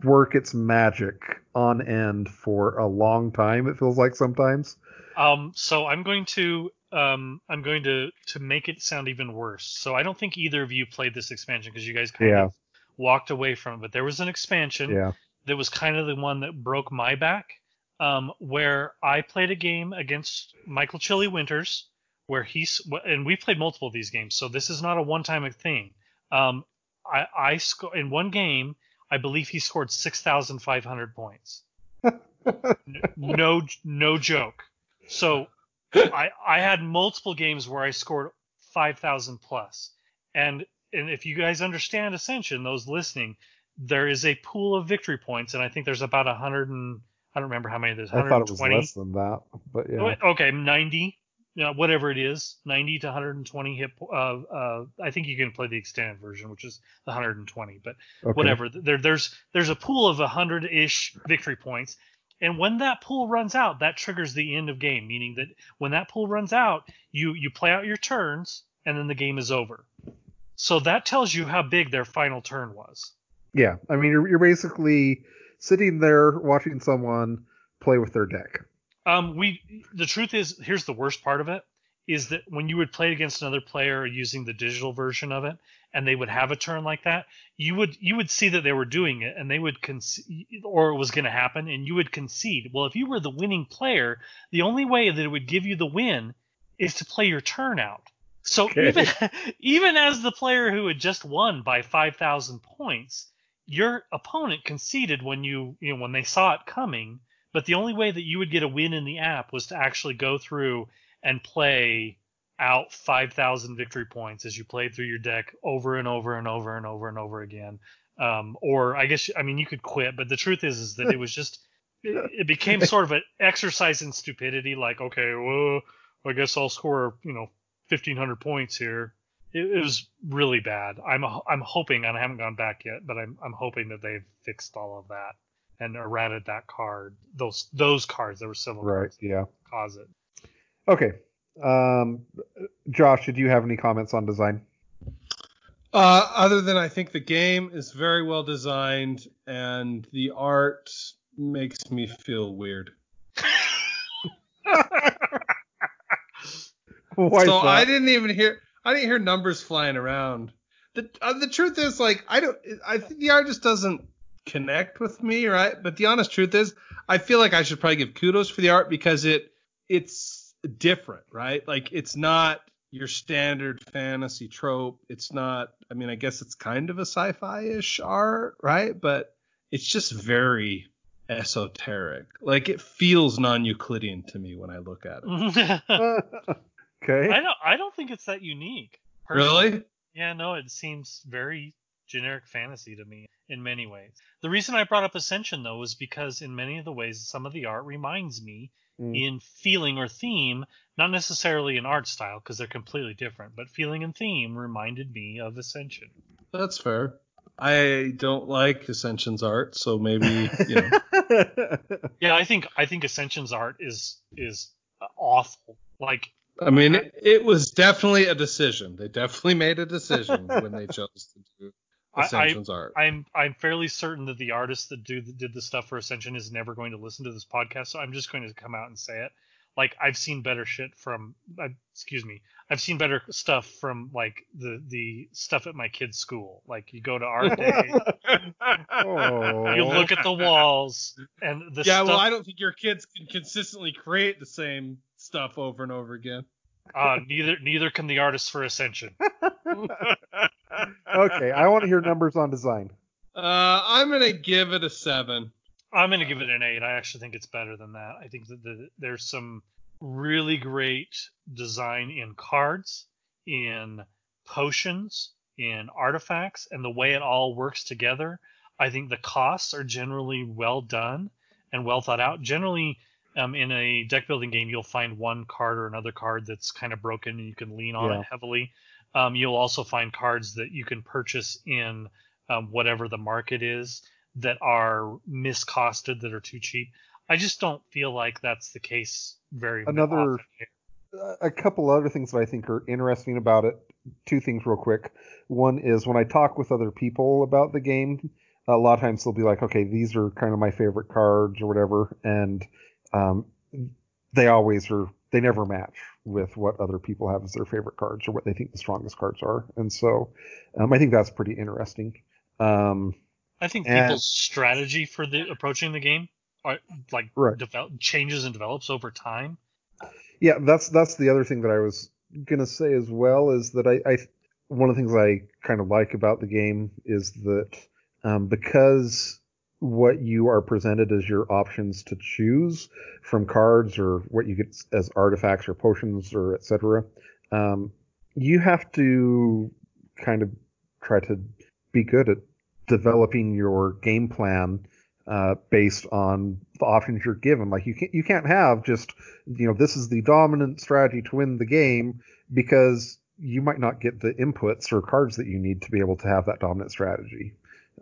work its magic on end for a long time. It feels like sometimes. Um, so I'm going to um, I'm going to to make it sound even worse. So I don't think either of you played this expansion because you guys kind Yeah. of walked away from it. But there was an expansion Yeah. that was kind of the one that broke my back, um, where I played a game against Michael Chili Winters, where he's and we played multiple of these games, so this is not a one-time thing. Um, I I sco- in one game, I believe he scored six thousand five hundred points. <laughs> no no joke. So I I had multiple games where I scored five thousand plus, and and if you guys understand Ascension, those listening, there is a pool of victory points, and I think there's about a hundred and I don't remember how many there's. 120. I thought it was 120. less than that, but yeah. Okay, 90, you know, whatever it is, 90 to 120 hit. Uh, uh, I think you can play the extended version, which is 120, but Okay. whatever. There, there's there's a pool of 100-ish victory points, and when that pool runs out, that triggers the end of game, meaning that when that pool runs out, you you play out your turns, and then the game is over. So that tells you how big their final turn was. Yeah, I mean, you're, you're basically sitting there watching someone play with their deck. Um, we the truth is, here's the worst part of it is that when you would play against another player using the digital version of it, and they would have a turn like that, you would you would see that they were doing it, and they would concede, or it was going to happen, and you would concede. Well, if you were the winning player, the only way that it would give you the win is to play your turn out. So Okay. even <laughs> even as the player who had just won by five thousand points, your opponent conceded when you you know when they saw it coming. But the only way that you would get a win in the app was to actually go through and play out 5,000 victory points as you played through your deck over and over and over and over and over again. Um, or I guess I mean you could quit, but the truth is is that it was <laughs> just it, it became sort of an exercise in stupidity. Like okay, well I guess I'll score you know 1,500 points here. It, it was really bad. I'm I'm hoping, and I haven't gone back yet, but I'm I'm hoping that they've fixed all of that and errated that card. Those those cards. There were several Right. cards Yeah. cause it. Okay. Um, Josh, did you have any comments on design? Uh, other than I think the game is very well designed and the art makes me feel weird. <laughs> <laughs> <laughs> Why so? I didn't even hear I didn't hear numbers flying around. The uh, the truth is like I don't I think the art just doesn't connect with me, right? But the honest truth is I feel like I should probably give kudos for the art because it it's different, right? Like it's not your standard fantasy trope. It's not I mean I guess it's kind of a sci-fi-ish art, right? But it's just very esoteric. Like it feels non-Euclidean to me when I look at it. <laughs> <laughs> okay. I don't I don't think it's that unique. personally. Really? Yeah, no, it seems very generic fantasy to me in many ways. The reason I brought up Ascension though is because in many of the ways some of the art reminds me Mm. in feeling or theme, not necessarily in art style because they're completely different, but feeling and theme reminded me of Ascension. That's fair. I don't like Ascension's art, so maybe you know. <laughs> Yeah, I think I think Ascension's art is is awful. Like I mean, it, it was definitely a decision. They definitely made a decision <laughs> when they chose to do I- I- Ascension's art. I'm I'm fairly certain that the artist that do did the stuff for Ascension is never going to listen to this podcast, so I'm just going to come out and say it. Like I've seen better shit from, uh, excuse me, I've seen better stuff from like the the stuff at my kid's school. Like you go to art day, oh. <laughs> you look at the walls, and the yeah, stuff. well, I don't think your kids can consistently create the same stuff over and over again. uh, neither neither can the artist for Ascension. <laughs> <laughs> okay, I want to hear numbers on design. Uh, I'm gonna give it a seven. I'm going to give it an eight. I actually think it's better than that. I think that the, there's some really great design in cards, in potions, in artifacts, and the way it all works together. I think the costs are generally well done and well thought out. Generally, um, in a deck building game, you'll find one card or another card that's kind of broken and you can lean on Yeah. it heavily. Um, you'll also find cards that you can purchase in um, whatever the market is that are miscosted that are too cheap. I just don't feel like that's the case very Another- often a couple other things that I think are interesting about it. Two things, real quick. One is when I talk with other people about the game, a lot of times they'll be like, "Okay, these are kind of my favorite cards or whatever," and um, they always are. They never match with what other people have as their favorite cards or what they think the strongest cards are, and so um, I think that's pretty interesting. Um, I think And- people's strategy for the approaching the game are like Right. develop, changes and develops over time. Yeah, that's that's the other thing that I was gonna say as well is that I, I one of the things I kind of like about the game is that um, because what you are presented as your options to choose from cards or what you get as artifacts or potions or etc. Um, you have to kind of try to be good at developing your game plan uh, based on the options you're given. Like you can't you can't have just you know this is the dominant strategy to win the game because you might not get the inputs or cards that you need to be able to have that dominant strategy.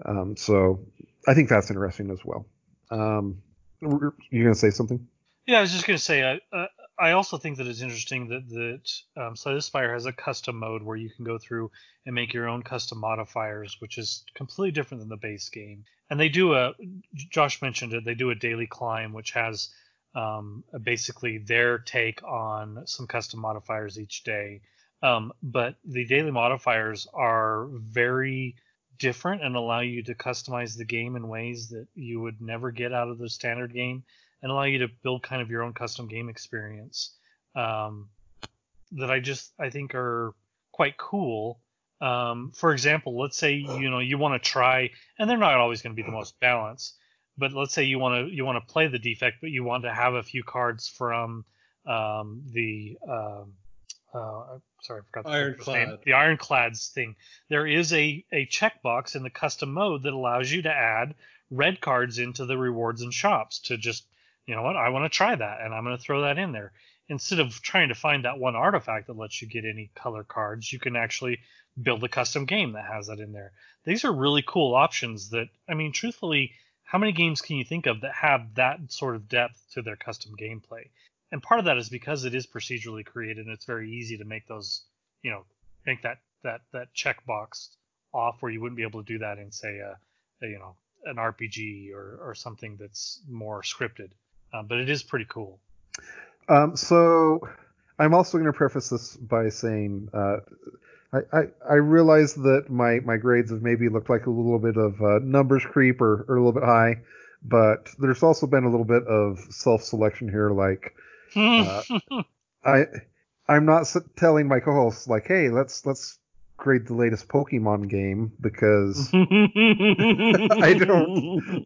Um, so I think that's interesting as well. Um, were- you gonna say something? Yeah, I was just gonna say, I uh, I also think that it's interesting that that um, Slay the Spire has a custom mode where you can go through and make your own custom modifiers, which is completely different than the base game. And they do a, Josh mentioned it, they do a daily climb, which has um, basically their take on some custom modifiers each day. Um, but the daily modifiers are very different and allow you to customize the game in ways that you would never get out of the standard game and allow you to build kind of your own custom game experience um, that I just I think are quite cool. Um, for example, let's say you know you want to try, and they're not always going to be the most balanced, but let's say you want to you want to play the defect, but you want to have a few cards from um, the um, uh, sorry, I forgot the character's name. The Ironclads thing. There is a a checkbox in the custom mode that allows you to add red cards into the rewards and shops to just you know what I want to try that and I'm going to throw that in there instead of trying to find that one artifact that lets you get any color cards you can actually build a custom game that has that in there these are really cool options that I mean truthfully how many games can you think of that have that sort of depth to their custom gameplay and part of that is because it is procedurally created and it's very easy to make those you know make that that that checkbox off where you wouldn't be able to do that in say a, a you know an RPG or, or something that's more scripted. Um, but it is pretty cool. Um, so I'm also going to preface this by saying uh, I, I, I realize that my, my grades have maybe looked like a little bit of uh, numbers creep or, or a little bit high, but there's also been a little bit of self-selection here. Like Uh, I I'm not telling my co-hosts like, hey, let's let's grade the latest Pokemon game because <laughs> I don't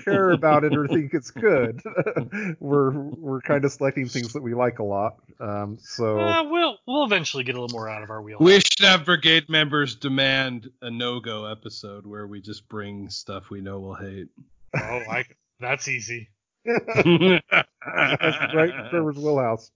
<laughs> care about it or think it's good. <laughs> we're we're kind of selecting things that we like a lot. Um, so Uh, we'll we'll eventually get a little more out of our wheel. We should have brigade members demand a no-go episode where we just bring stuff we know we'll hate. oh, I, that's easy. That's right, in Trevor's wheelhouse.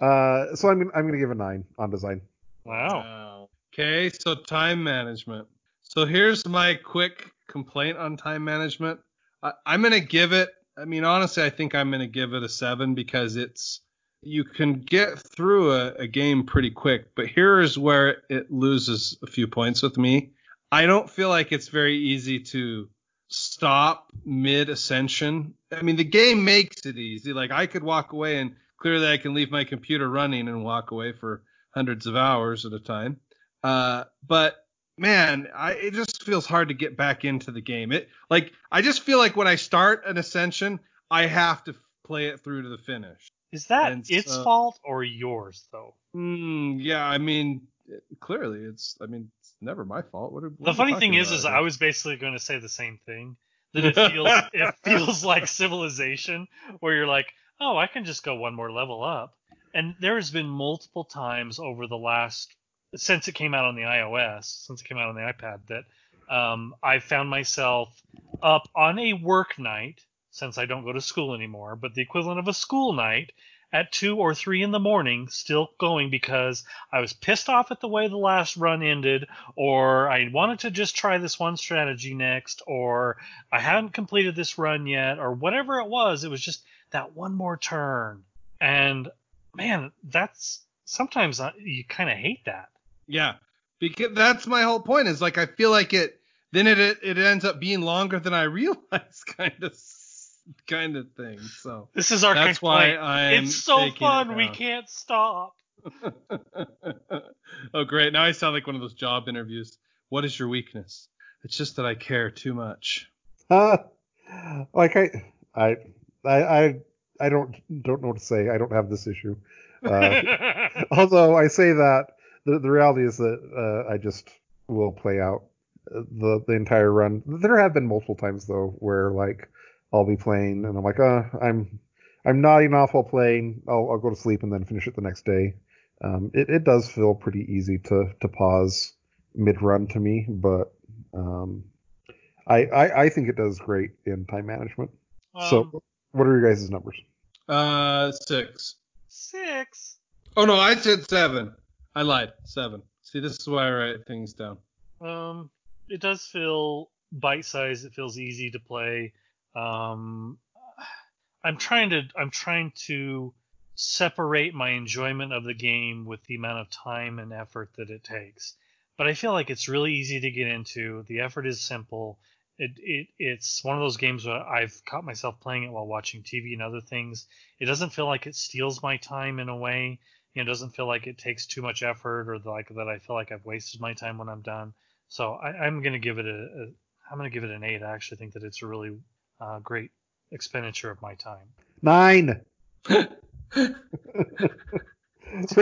Uh, so I'm gonna, I'm gonna give a nine on design. Wow. Okay, so time management. So here's my quick complaint on time management. I, I'm gonna give it. I mean, honestly, I think I'm gonna give it a seven because it's you can get through a, a game pretty quick. But here is where it loses a few points with me. I don't feel like it's very easy to stop mid ascension. I mean, the game makes it easy. Like I could walk away and clearly I can leave my computer running and walk away for hundreds of hours at a time. Uh, but man, I, it just feels hard to get back into the game. It like I just feel like when I start an ascension, I have to f- play it through to the finish. Is that And its so- fault or yours though? Mm, yeah, I mean, it- clearly it's. I mean, it's never my fault. What are, what The funny thing is, about is? I was basically going to say the same thing. That it feels <laughs> it feels like civilization, where you're like, oh, I can just go one more level up. And there has been multiple times over the last since it came out on the iOS, since it came out on the iPad, that um, I found myself up on a work night, since I don't go to school anymore, but the equivalent of a school night at two or three in the morning, still going because I was pissed off at the way the last run ended, or I wanted to just try this one strategy next, or I hadn't completed this run yet, or whatever it was. It was just that one more turn. And man, that's sometimes you kind of hate that. Yeah, because that's my whole point. Is like I feel like it. Then it it, it ends up being longer than I <laughs> realized, kind of <laughs> kind of thing. So This is our that's why complaint. I'm. it's so taking it fun, we can't stop. <laughs> oh great! Now I sound like one of those job interviews. What is your weakness? It's just that I care too much. Uh, like I, I, I, I, I don't don't know what to say. I don't have this issue. Uh, <laughs> although I say that, the the reality is that uh, I just will play out uh, the the entire run. There have been multiple times though where like I'll be playing and I'm like, uh, I'm I'm nodding off while playing. I'll I'll go to sleep and then finish it the next day. Um, it it does feel pretty easy to to pause mid run to me, but um, I, I I think it does great in time management. Um, so what are your guys' numbers? Uh, six. six. Oh no, I said seven. I lied. Seven. See, this is why I write things down. Um, it does feel bite-sized. It feels easy to play. Um, I'm trying to I'm trying to separate my enjoyment of the game with the amount of time and effort that it takes. But I feel like it's really easy to get into. The effort is simple. It, it it's one of those games where I've caught myself playing it while watching TV and other things. It doesn't feel like it steals my time in a way. You know, it doesn't feel like it takes too much effort or like that I feel like I've wasted my time when I'm done. So I, I'm gonna give it a, a I'm gonna give it an eight. I actually think that it's a really uh, great expenditure of my time. Nine. <laughs> <laughs> we're,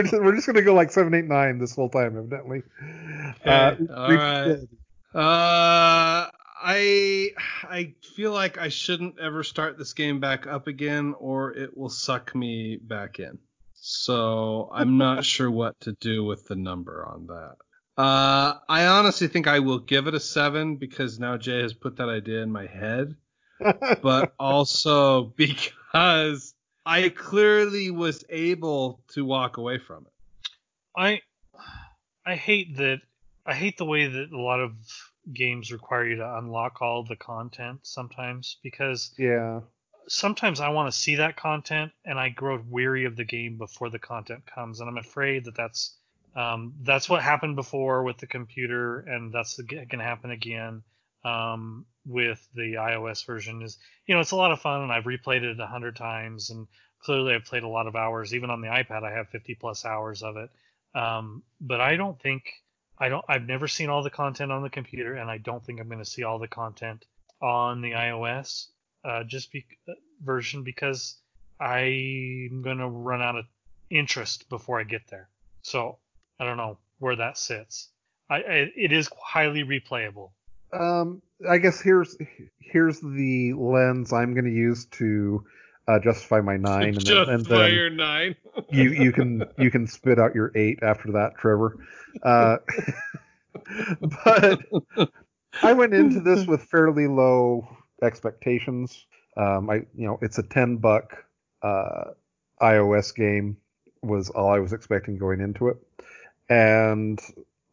just, we're just gonna go like seven, eight, nine this whole time, evidently. Okay, Uh, all Reach right. Dead. Uh, I I feel like I shouldn't ever start this game back up again, or it will suck me back in. So I'm not <laughs> sure what to do with the number on that. Uh, I honestly think I will give it a seven because now Jay has put that idea in my head, but <laughs> also because I clearly was able to walk away from it. I I hate that I hate the way that a lot of games require you to unlock all the content sometimes because yeah. sometimes I want to see that content and I grow weary of the game before the content comes and I'm afraid that that's um, that's what happened before with the computer and that's going to happen again um, with the iOS version is you know it's a lot of fun and I've replayed it a hundred times and clearly I've played a lot of hours even on the iPad I have 50 plus hours of it um, but I don't think I don't I've never seen all the content on the computer and I don't think I'm going to see all the content on the iOS uh, just be, uh, version because I'm going to run out of interest before I get there. So I don't know where that sits. I, I it is highly replayable. Um, I guess here's here's the lens I'm gonna use to uh, justify my <laughs> nine, and then, Just and then your nine. <laughs> you you can you can spit out your eight after that, Trevor. Uh, <laughs> but I went into this with fairly low expectations. Um, I you know it's a ten buck uh, iOS game was all I was expecting going into it, and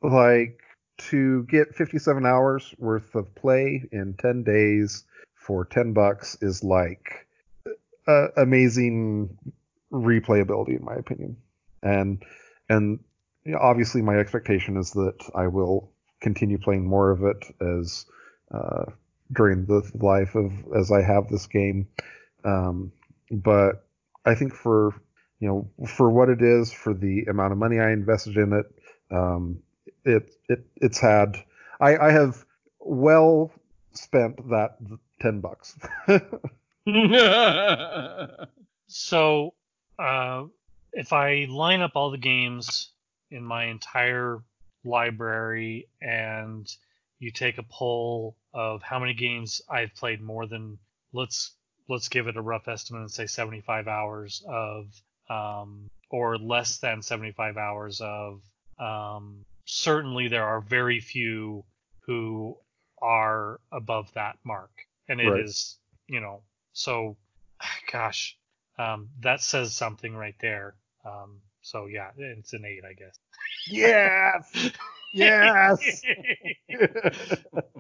like to get 57 hours worth of play in 10 days for 10 bucks is like uh, amazing replayability in my opinion. And and you know, obviously my expectation is that I will continue playing more of it as uh, during the life of as I have this game. Um, but I think for you know for what it is for the amount of money I invested in it um, it it it's had I I have well spent that 10 bucks. <laughs> So uh, if I line up all the games in my entire library and you take a poll of how many games I've played more than let's let's give it a rough estimate and say 75 hours of um, or less than 75 hours of um, certainly there are very few who are above that mark and it is Right. you know so <sighs> gosh um, that says something right there um, so yeah it's an eight i guess yes <laughs> yes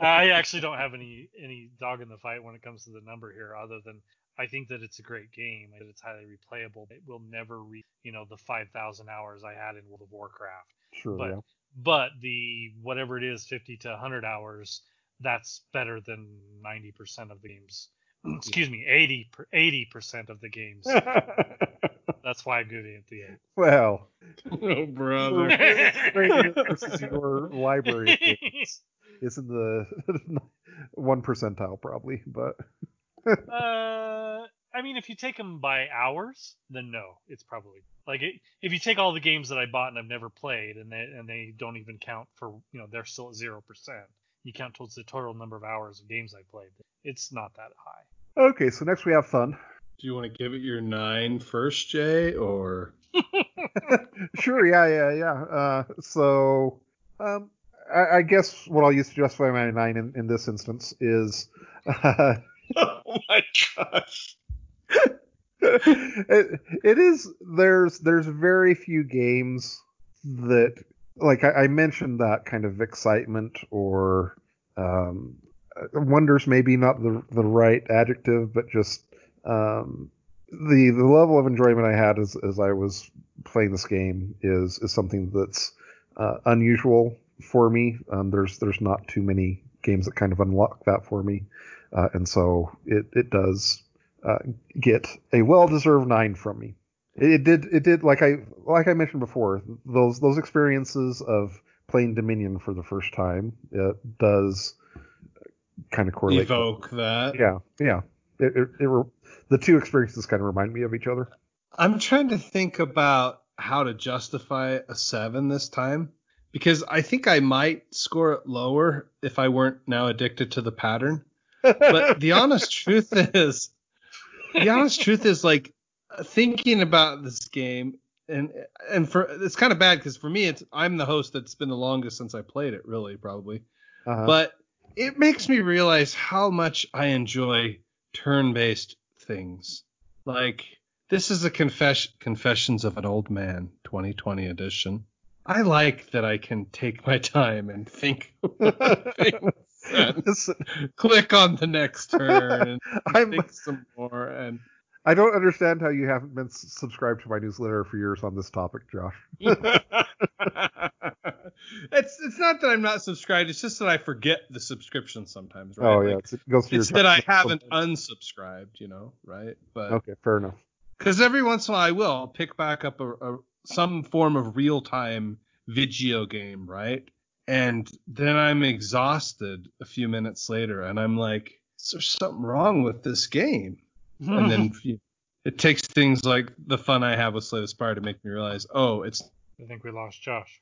I actually don't have any any dog in the fight when it comes to the number here, other than I think that it's a great game. That it's highly replayable. It will never reach, you know, the 5,000 hours I had in World of Warcraft. Sure. But yeah. But the whatever it is, 50 to 100 hours, that's better than 90% of the games. <clears throat> Excuse me, 80 80 percent of the games. <laughs> That's why I'm giving it the end well, <laughs> oh, brother. <laughs> Rainier versus your library games is in the one percentile probably, but uh, I mean, if you take them by hours, then no, it's probably like it, if you take all the games that I bought and I've never played, and they and they don't even count for you know they're still at zero percent. You count towards the total number of hours of games I played. It's not that high. okay. So next we have fun. Do you want to give it your nine first, Jay, or <laughs> sure. Yeah. Yeah. Yeah. Uh, so um, I, I guess what I'll use to justify my nine in, in this instance is. Uh, <laughs> <laughs> oh my gosh. It, it is there's there's very few games that like I, I mentioned that kind of excitement or um, wonders maybe not the the right adjective but just um, the the level of enjoyment I had as as I was playing this game is is something that's uh, unusual for me. Um, there's there's not too many games that kind of unlock that for me, uh, and so it it does uh, get a well-deserved nine from me. It, it, did it did like I like I mentioned before those those experiences of playing Dominion for the first time it does kind of correlate. Evoke that. Yeah, yeah. It, it, it re- the two experiences kind of remind me of each other. I'm trying to think about how to justify a seven this time because I think I might score it lower if I weren't now addicted to the pattern. But the honest <laughs> truth is, the honest truth is like thinking about this game and and for it's kind of bad because for me it's I'm the host that's been the longest since I played it really probably Uh-huh. but it makes me realize how much I enjoy turn-based things. Like this is a confession Confessions of an Old Man 2020 edition. I like that I can take my time and think <laughs> about <laughs> things and This- <laughs> click on the next turn and <laughs> I'm think some more and I don't understand how you haven't been subscribed to my newsletter for years on this topic, Josh. <laughs> it's it's not that I'm not subscribed. It's just that I forget the subscription sometimes. Right? Oh yeah, it's, it goes through It's that I haven't unsubscribed, you know, right? But Okay, fair enough. because every once in a while I will I'll pick back up a, a some form of real time video game, right? And then I'm exhausted a few minutes later, and I'm like, "Is there something wrong with this game?" And then it takes things like the fun I have with Slay the Spire to make me realize, oh, it's I think we lost Josh.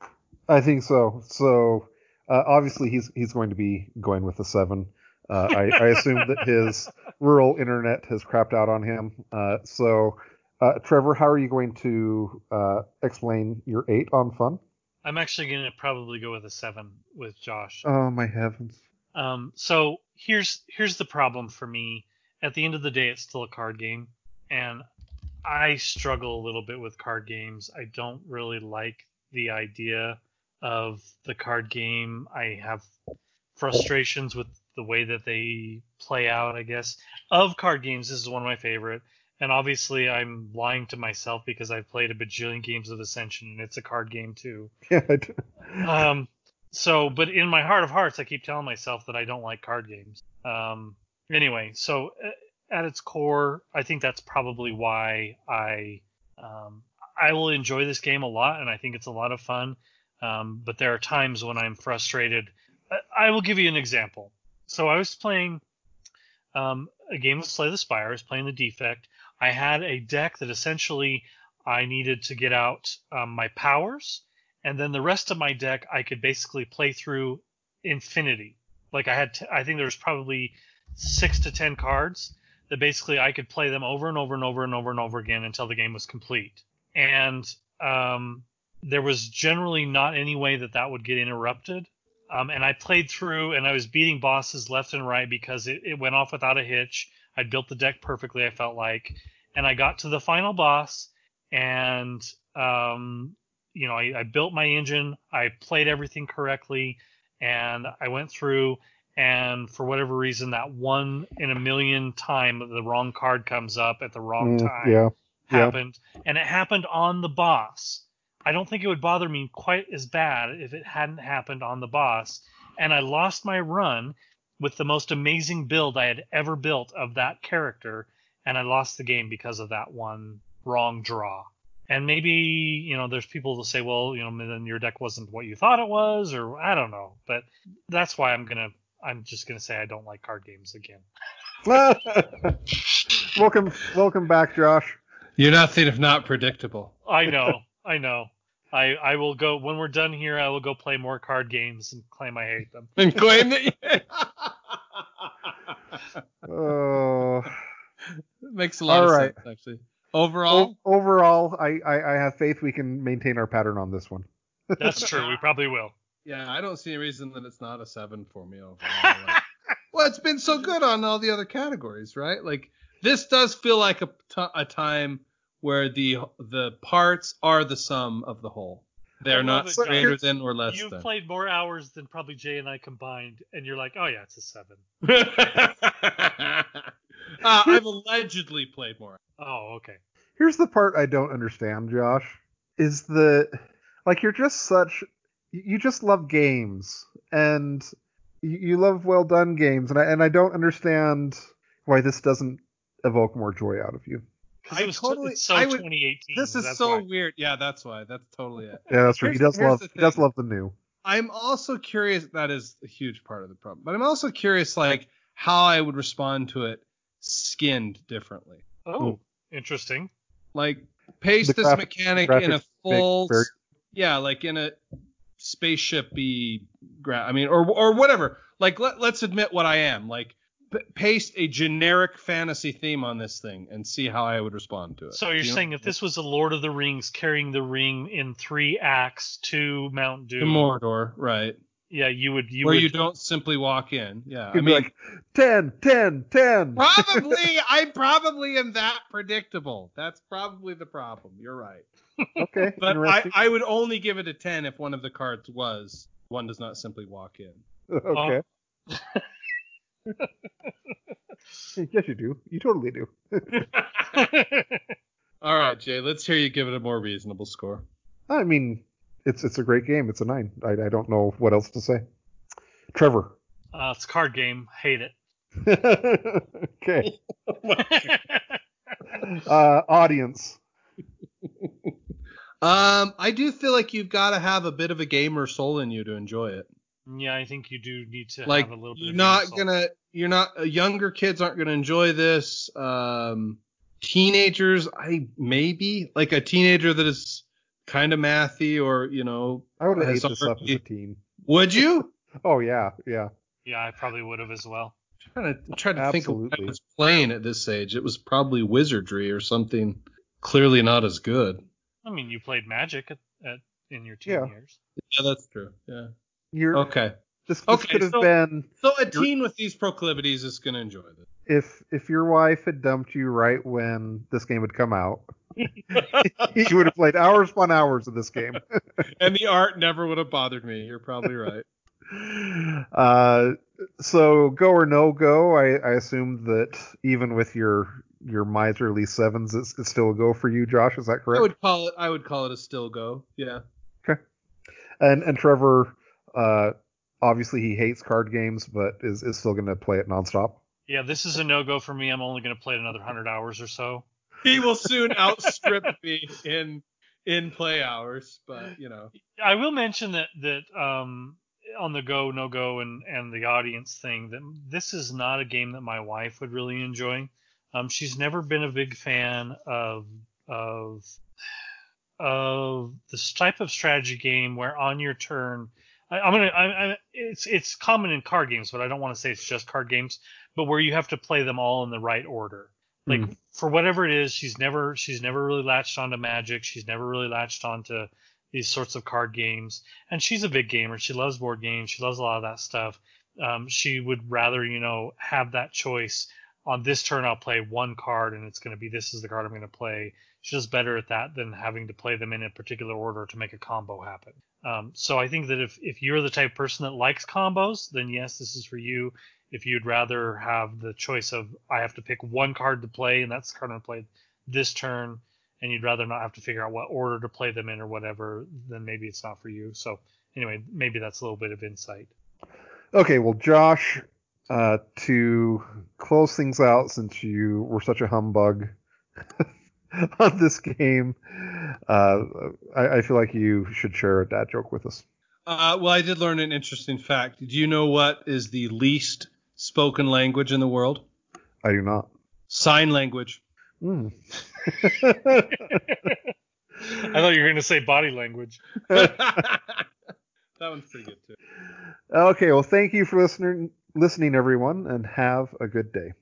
I think so. So uh, obviously he's he's going to be going with the seven. Uh, I, I assume that his rural internet has crapped out on him. Uh, so uh, Trevor, how are you going to uh, explain your eight on fun? I'm actually going to probably go with a seven with Josh. Oh my heavens! Um, so here's here's the problem for me. At the end of the day, it's still a card game, and I struggle a little bit with card games. I don't really like the idea of the card game. I have frustrations with the way that they play out. I guess of card games, this is one of my favorite. And obviously, I'm lying to myself because I've played a bajillion games of Ascension, and it's a card game too. <laughs> Yeah, Um, so, but in my heart of hearts, I keep telling myself that I don't like card games. Um, anyway, so uh, at its core, I think that's probably why I um, I will enjoy this game a lot, and I think it's a lot of fun. Um, but there are times when I'm frustrated. I, I will give you an example. So I was playing um, a game of Slay the Spire. I was playing the Defect. I had a deck that essentially I needed to get out um, my powers and then the rest of my deck I could basically play through infinity. Like I had, t- I think there was probably six to ten cards that basically I could play them over and over and over and over and over again until the game was complete. And um, there was generally not any way that that would get interrupted. Um, and I played through and I was beating bosses left and right because it, it went off without a hitch. I built the deck perfectly, I felt like. And I got to the final boss and um, you know, I, I built my engine, I played everything correctly, and I went through, and for whatever reason, that one in a million time the wrong card comes up at the wrong Mm, time yeah. yeah. happened, and it happened on the boss. I don't think it would bother me quite as bad if it hadn't happened on the boss, and I lost my run with the most amazing build I had ever built of that character, and I lost the game because of that one wrong draw. And maybe you know, there's people that say, well, you know, then your deck wasn't what you thought it was, or I don't know. But that's why I'm gonna, I'm just gonna say I don't like card games again. <laughs> welcome, welcome back, Josh. You're nothing if not predictable. I know, I know. I I will go when we're done here. I will go play more card games and claim I hate them. And claim that you... <laughs> Oh. makes a lot All of right. sense actually. Overall, O- overall, I, I, I have faith we can maintain our pattern on this one. That's <laughs> true. We probably will. yeah, I don't see any reason that it's not a seven for me overall. Like- <laughs> well, it's been so good on all the other categories, right? Like this does feel like a, t- a time where the the parts are the sum of the whole. They're not love it, greater than or less than. You've than. played more hours than probably Jay and I combined, and you're like, oh yeah, it's a seven. <laughs> uh, I've allegedly played more. Oh, okay. Here's the part I don't understand, Josh. Is the like you're just such you just love games and you, you love well done games and I and I don't understand why this doesn't evoke more joy out of you. Because I it was totally- it's so I would- 2018. This is so why. weird. Yeah, that's why. That's totally it. Yeah, that's right. He does love the he does love the new. I'm also curious. That is a huge part of the problem. But I'm also curious, like how I would respond to it skinned differently. Oh, interesting. Like paste The this graphic- mechanic in a full, very- yeah, like in a spaceshipy. Gra- I mean, or or whatever. Like let let's admit what I am. Like p- paste a generic fantasy theme on this thing and see how I would respond to it. So you're You know? saying if this was a Lord of the Rings carrying the ring in three acts to Mount Doom, to Doom, Mordor, right? yeah, you would you Where would you don't simply walk in. Yeah, I He'd be mean, like 10, 10, 10. probably <laughs> I probably am that predictable. That's probably the problem. You're right. Okay, <laughs> But I. I would only give it a 10 if one of the cards was one does not simply walk in. <laughs> okay. Uh, <laughs> yes, you do. You totally do. <laughs> All right, Jay, let's hear you give it a more reasonable score. I mean, it's it's a great game. It's a nine. I, I don't know what else to say. Trevor. uh, it's a card game. Hate it. <laughs> okay. Uh, audience. Um, I do feel like you've got to have a bit of a gamer soul in you to enjoy it. Yeah, I think you do need to like have a little bit. you're of not insult. gonna you're not uh, younger kids aren't gonna enjoy this um teenagers i maybe like a teenager that is kind of mathy or you know I would have has ate this up as a teen. would you <laughs> Oh yeah, yeah. Yeah, I probably would have as well. I'm trying to, I'm trying to think of what I was playing at this age it was probably wizardry or something clearly not as good I mean, you played Magic at, at in your teen Yeah. years. yeah that's true yeah You're okay this, this Okay, could have so- been so a teen with these proclivities is gonna enjoy this if if your wife had dumped you right when this game had come out. <laughs> you would have played hours upon hours of this game. <laughs> and the art never would have bothered me you're probably right <laughs> Uh, so go or no go. I, I assume that even with your your miserly sevens, it's, it's still a go for you, Josh. Is that correct? I would call it. I would call it a still go. Yeah. Okay. And and Trevor, uh, obviously he hates card games, but is is still going to play it nonstop. Yeah, this is a no go for me. I'm only going to play it another hundred hours or so. He will soon outstrip <laughs> me in in play hours, but you know. I will mention that that um, on the go, no go, and and the audience thing that this is not a game that my wife would really enjoy. Um, she's never been a big fan of of of this type of strategy game where on your turn, I, I'm gonna, I, I, it's it's common in card games, but I don't want to say it's just card games, but where you have to play them all in the right order. Like Mm. for whatever it is, she's never she's never really latched onto Magic. She's never really latched onto these sorts of card games. And she's a big gamer. She loves board games. She loves a lot of that stuff. Um, she would rather, you know, have that choice on this turn I'll play one card and it's going to be this is the card I'm going to play. She's just better at that than having to play them in a particular order to make a combo happen. Um, so I think that if, if you're the type of person that likes combos, then yes, this is for you. If you'd rather have the choice of I have to pick one card to play and that's the card I'm going to play this turn, and you'd rather not have to figure out what order to play them in or whatever, then maybe it's not for you. So anyway, maybe that's a little bit of insight. Okay, well, Josh, uh, to close things out, since you were such a humbug <laughs> on this game, uh, I, I, feel like you should share a dad joke with us. Uh, well, I did learn an interesting fact. Do you know what is the least spoken language in the world? I do not. Sign language. Mm. <laughs> I thought you were going to say body language. <laughs> that one's pretty good too. Okay, well, thank you for listening, listening, everyone, and have a good day.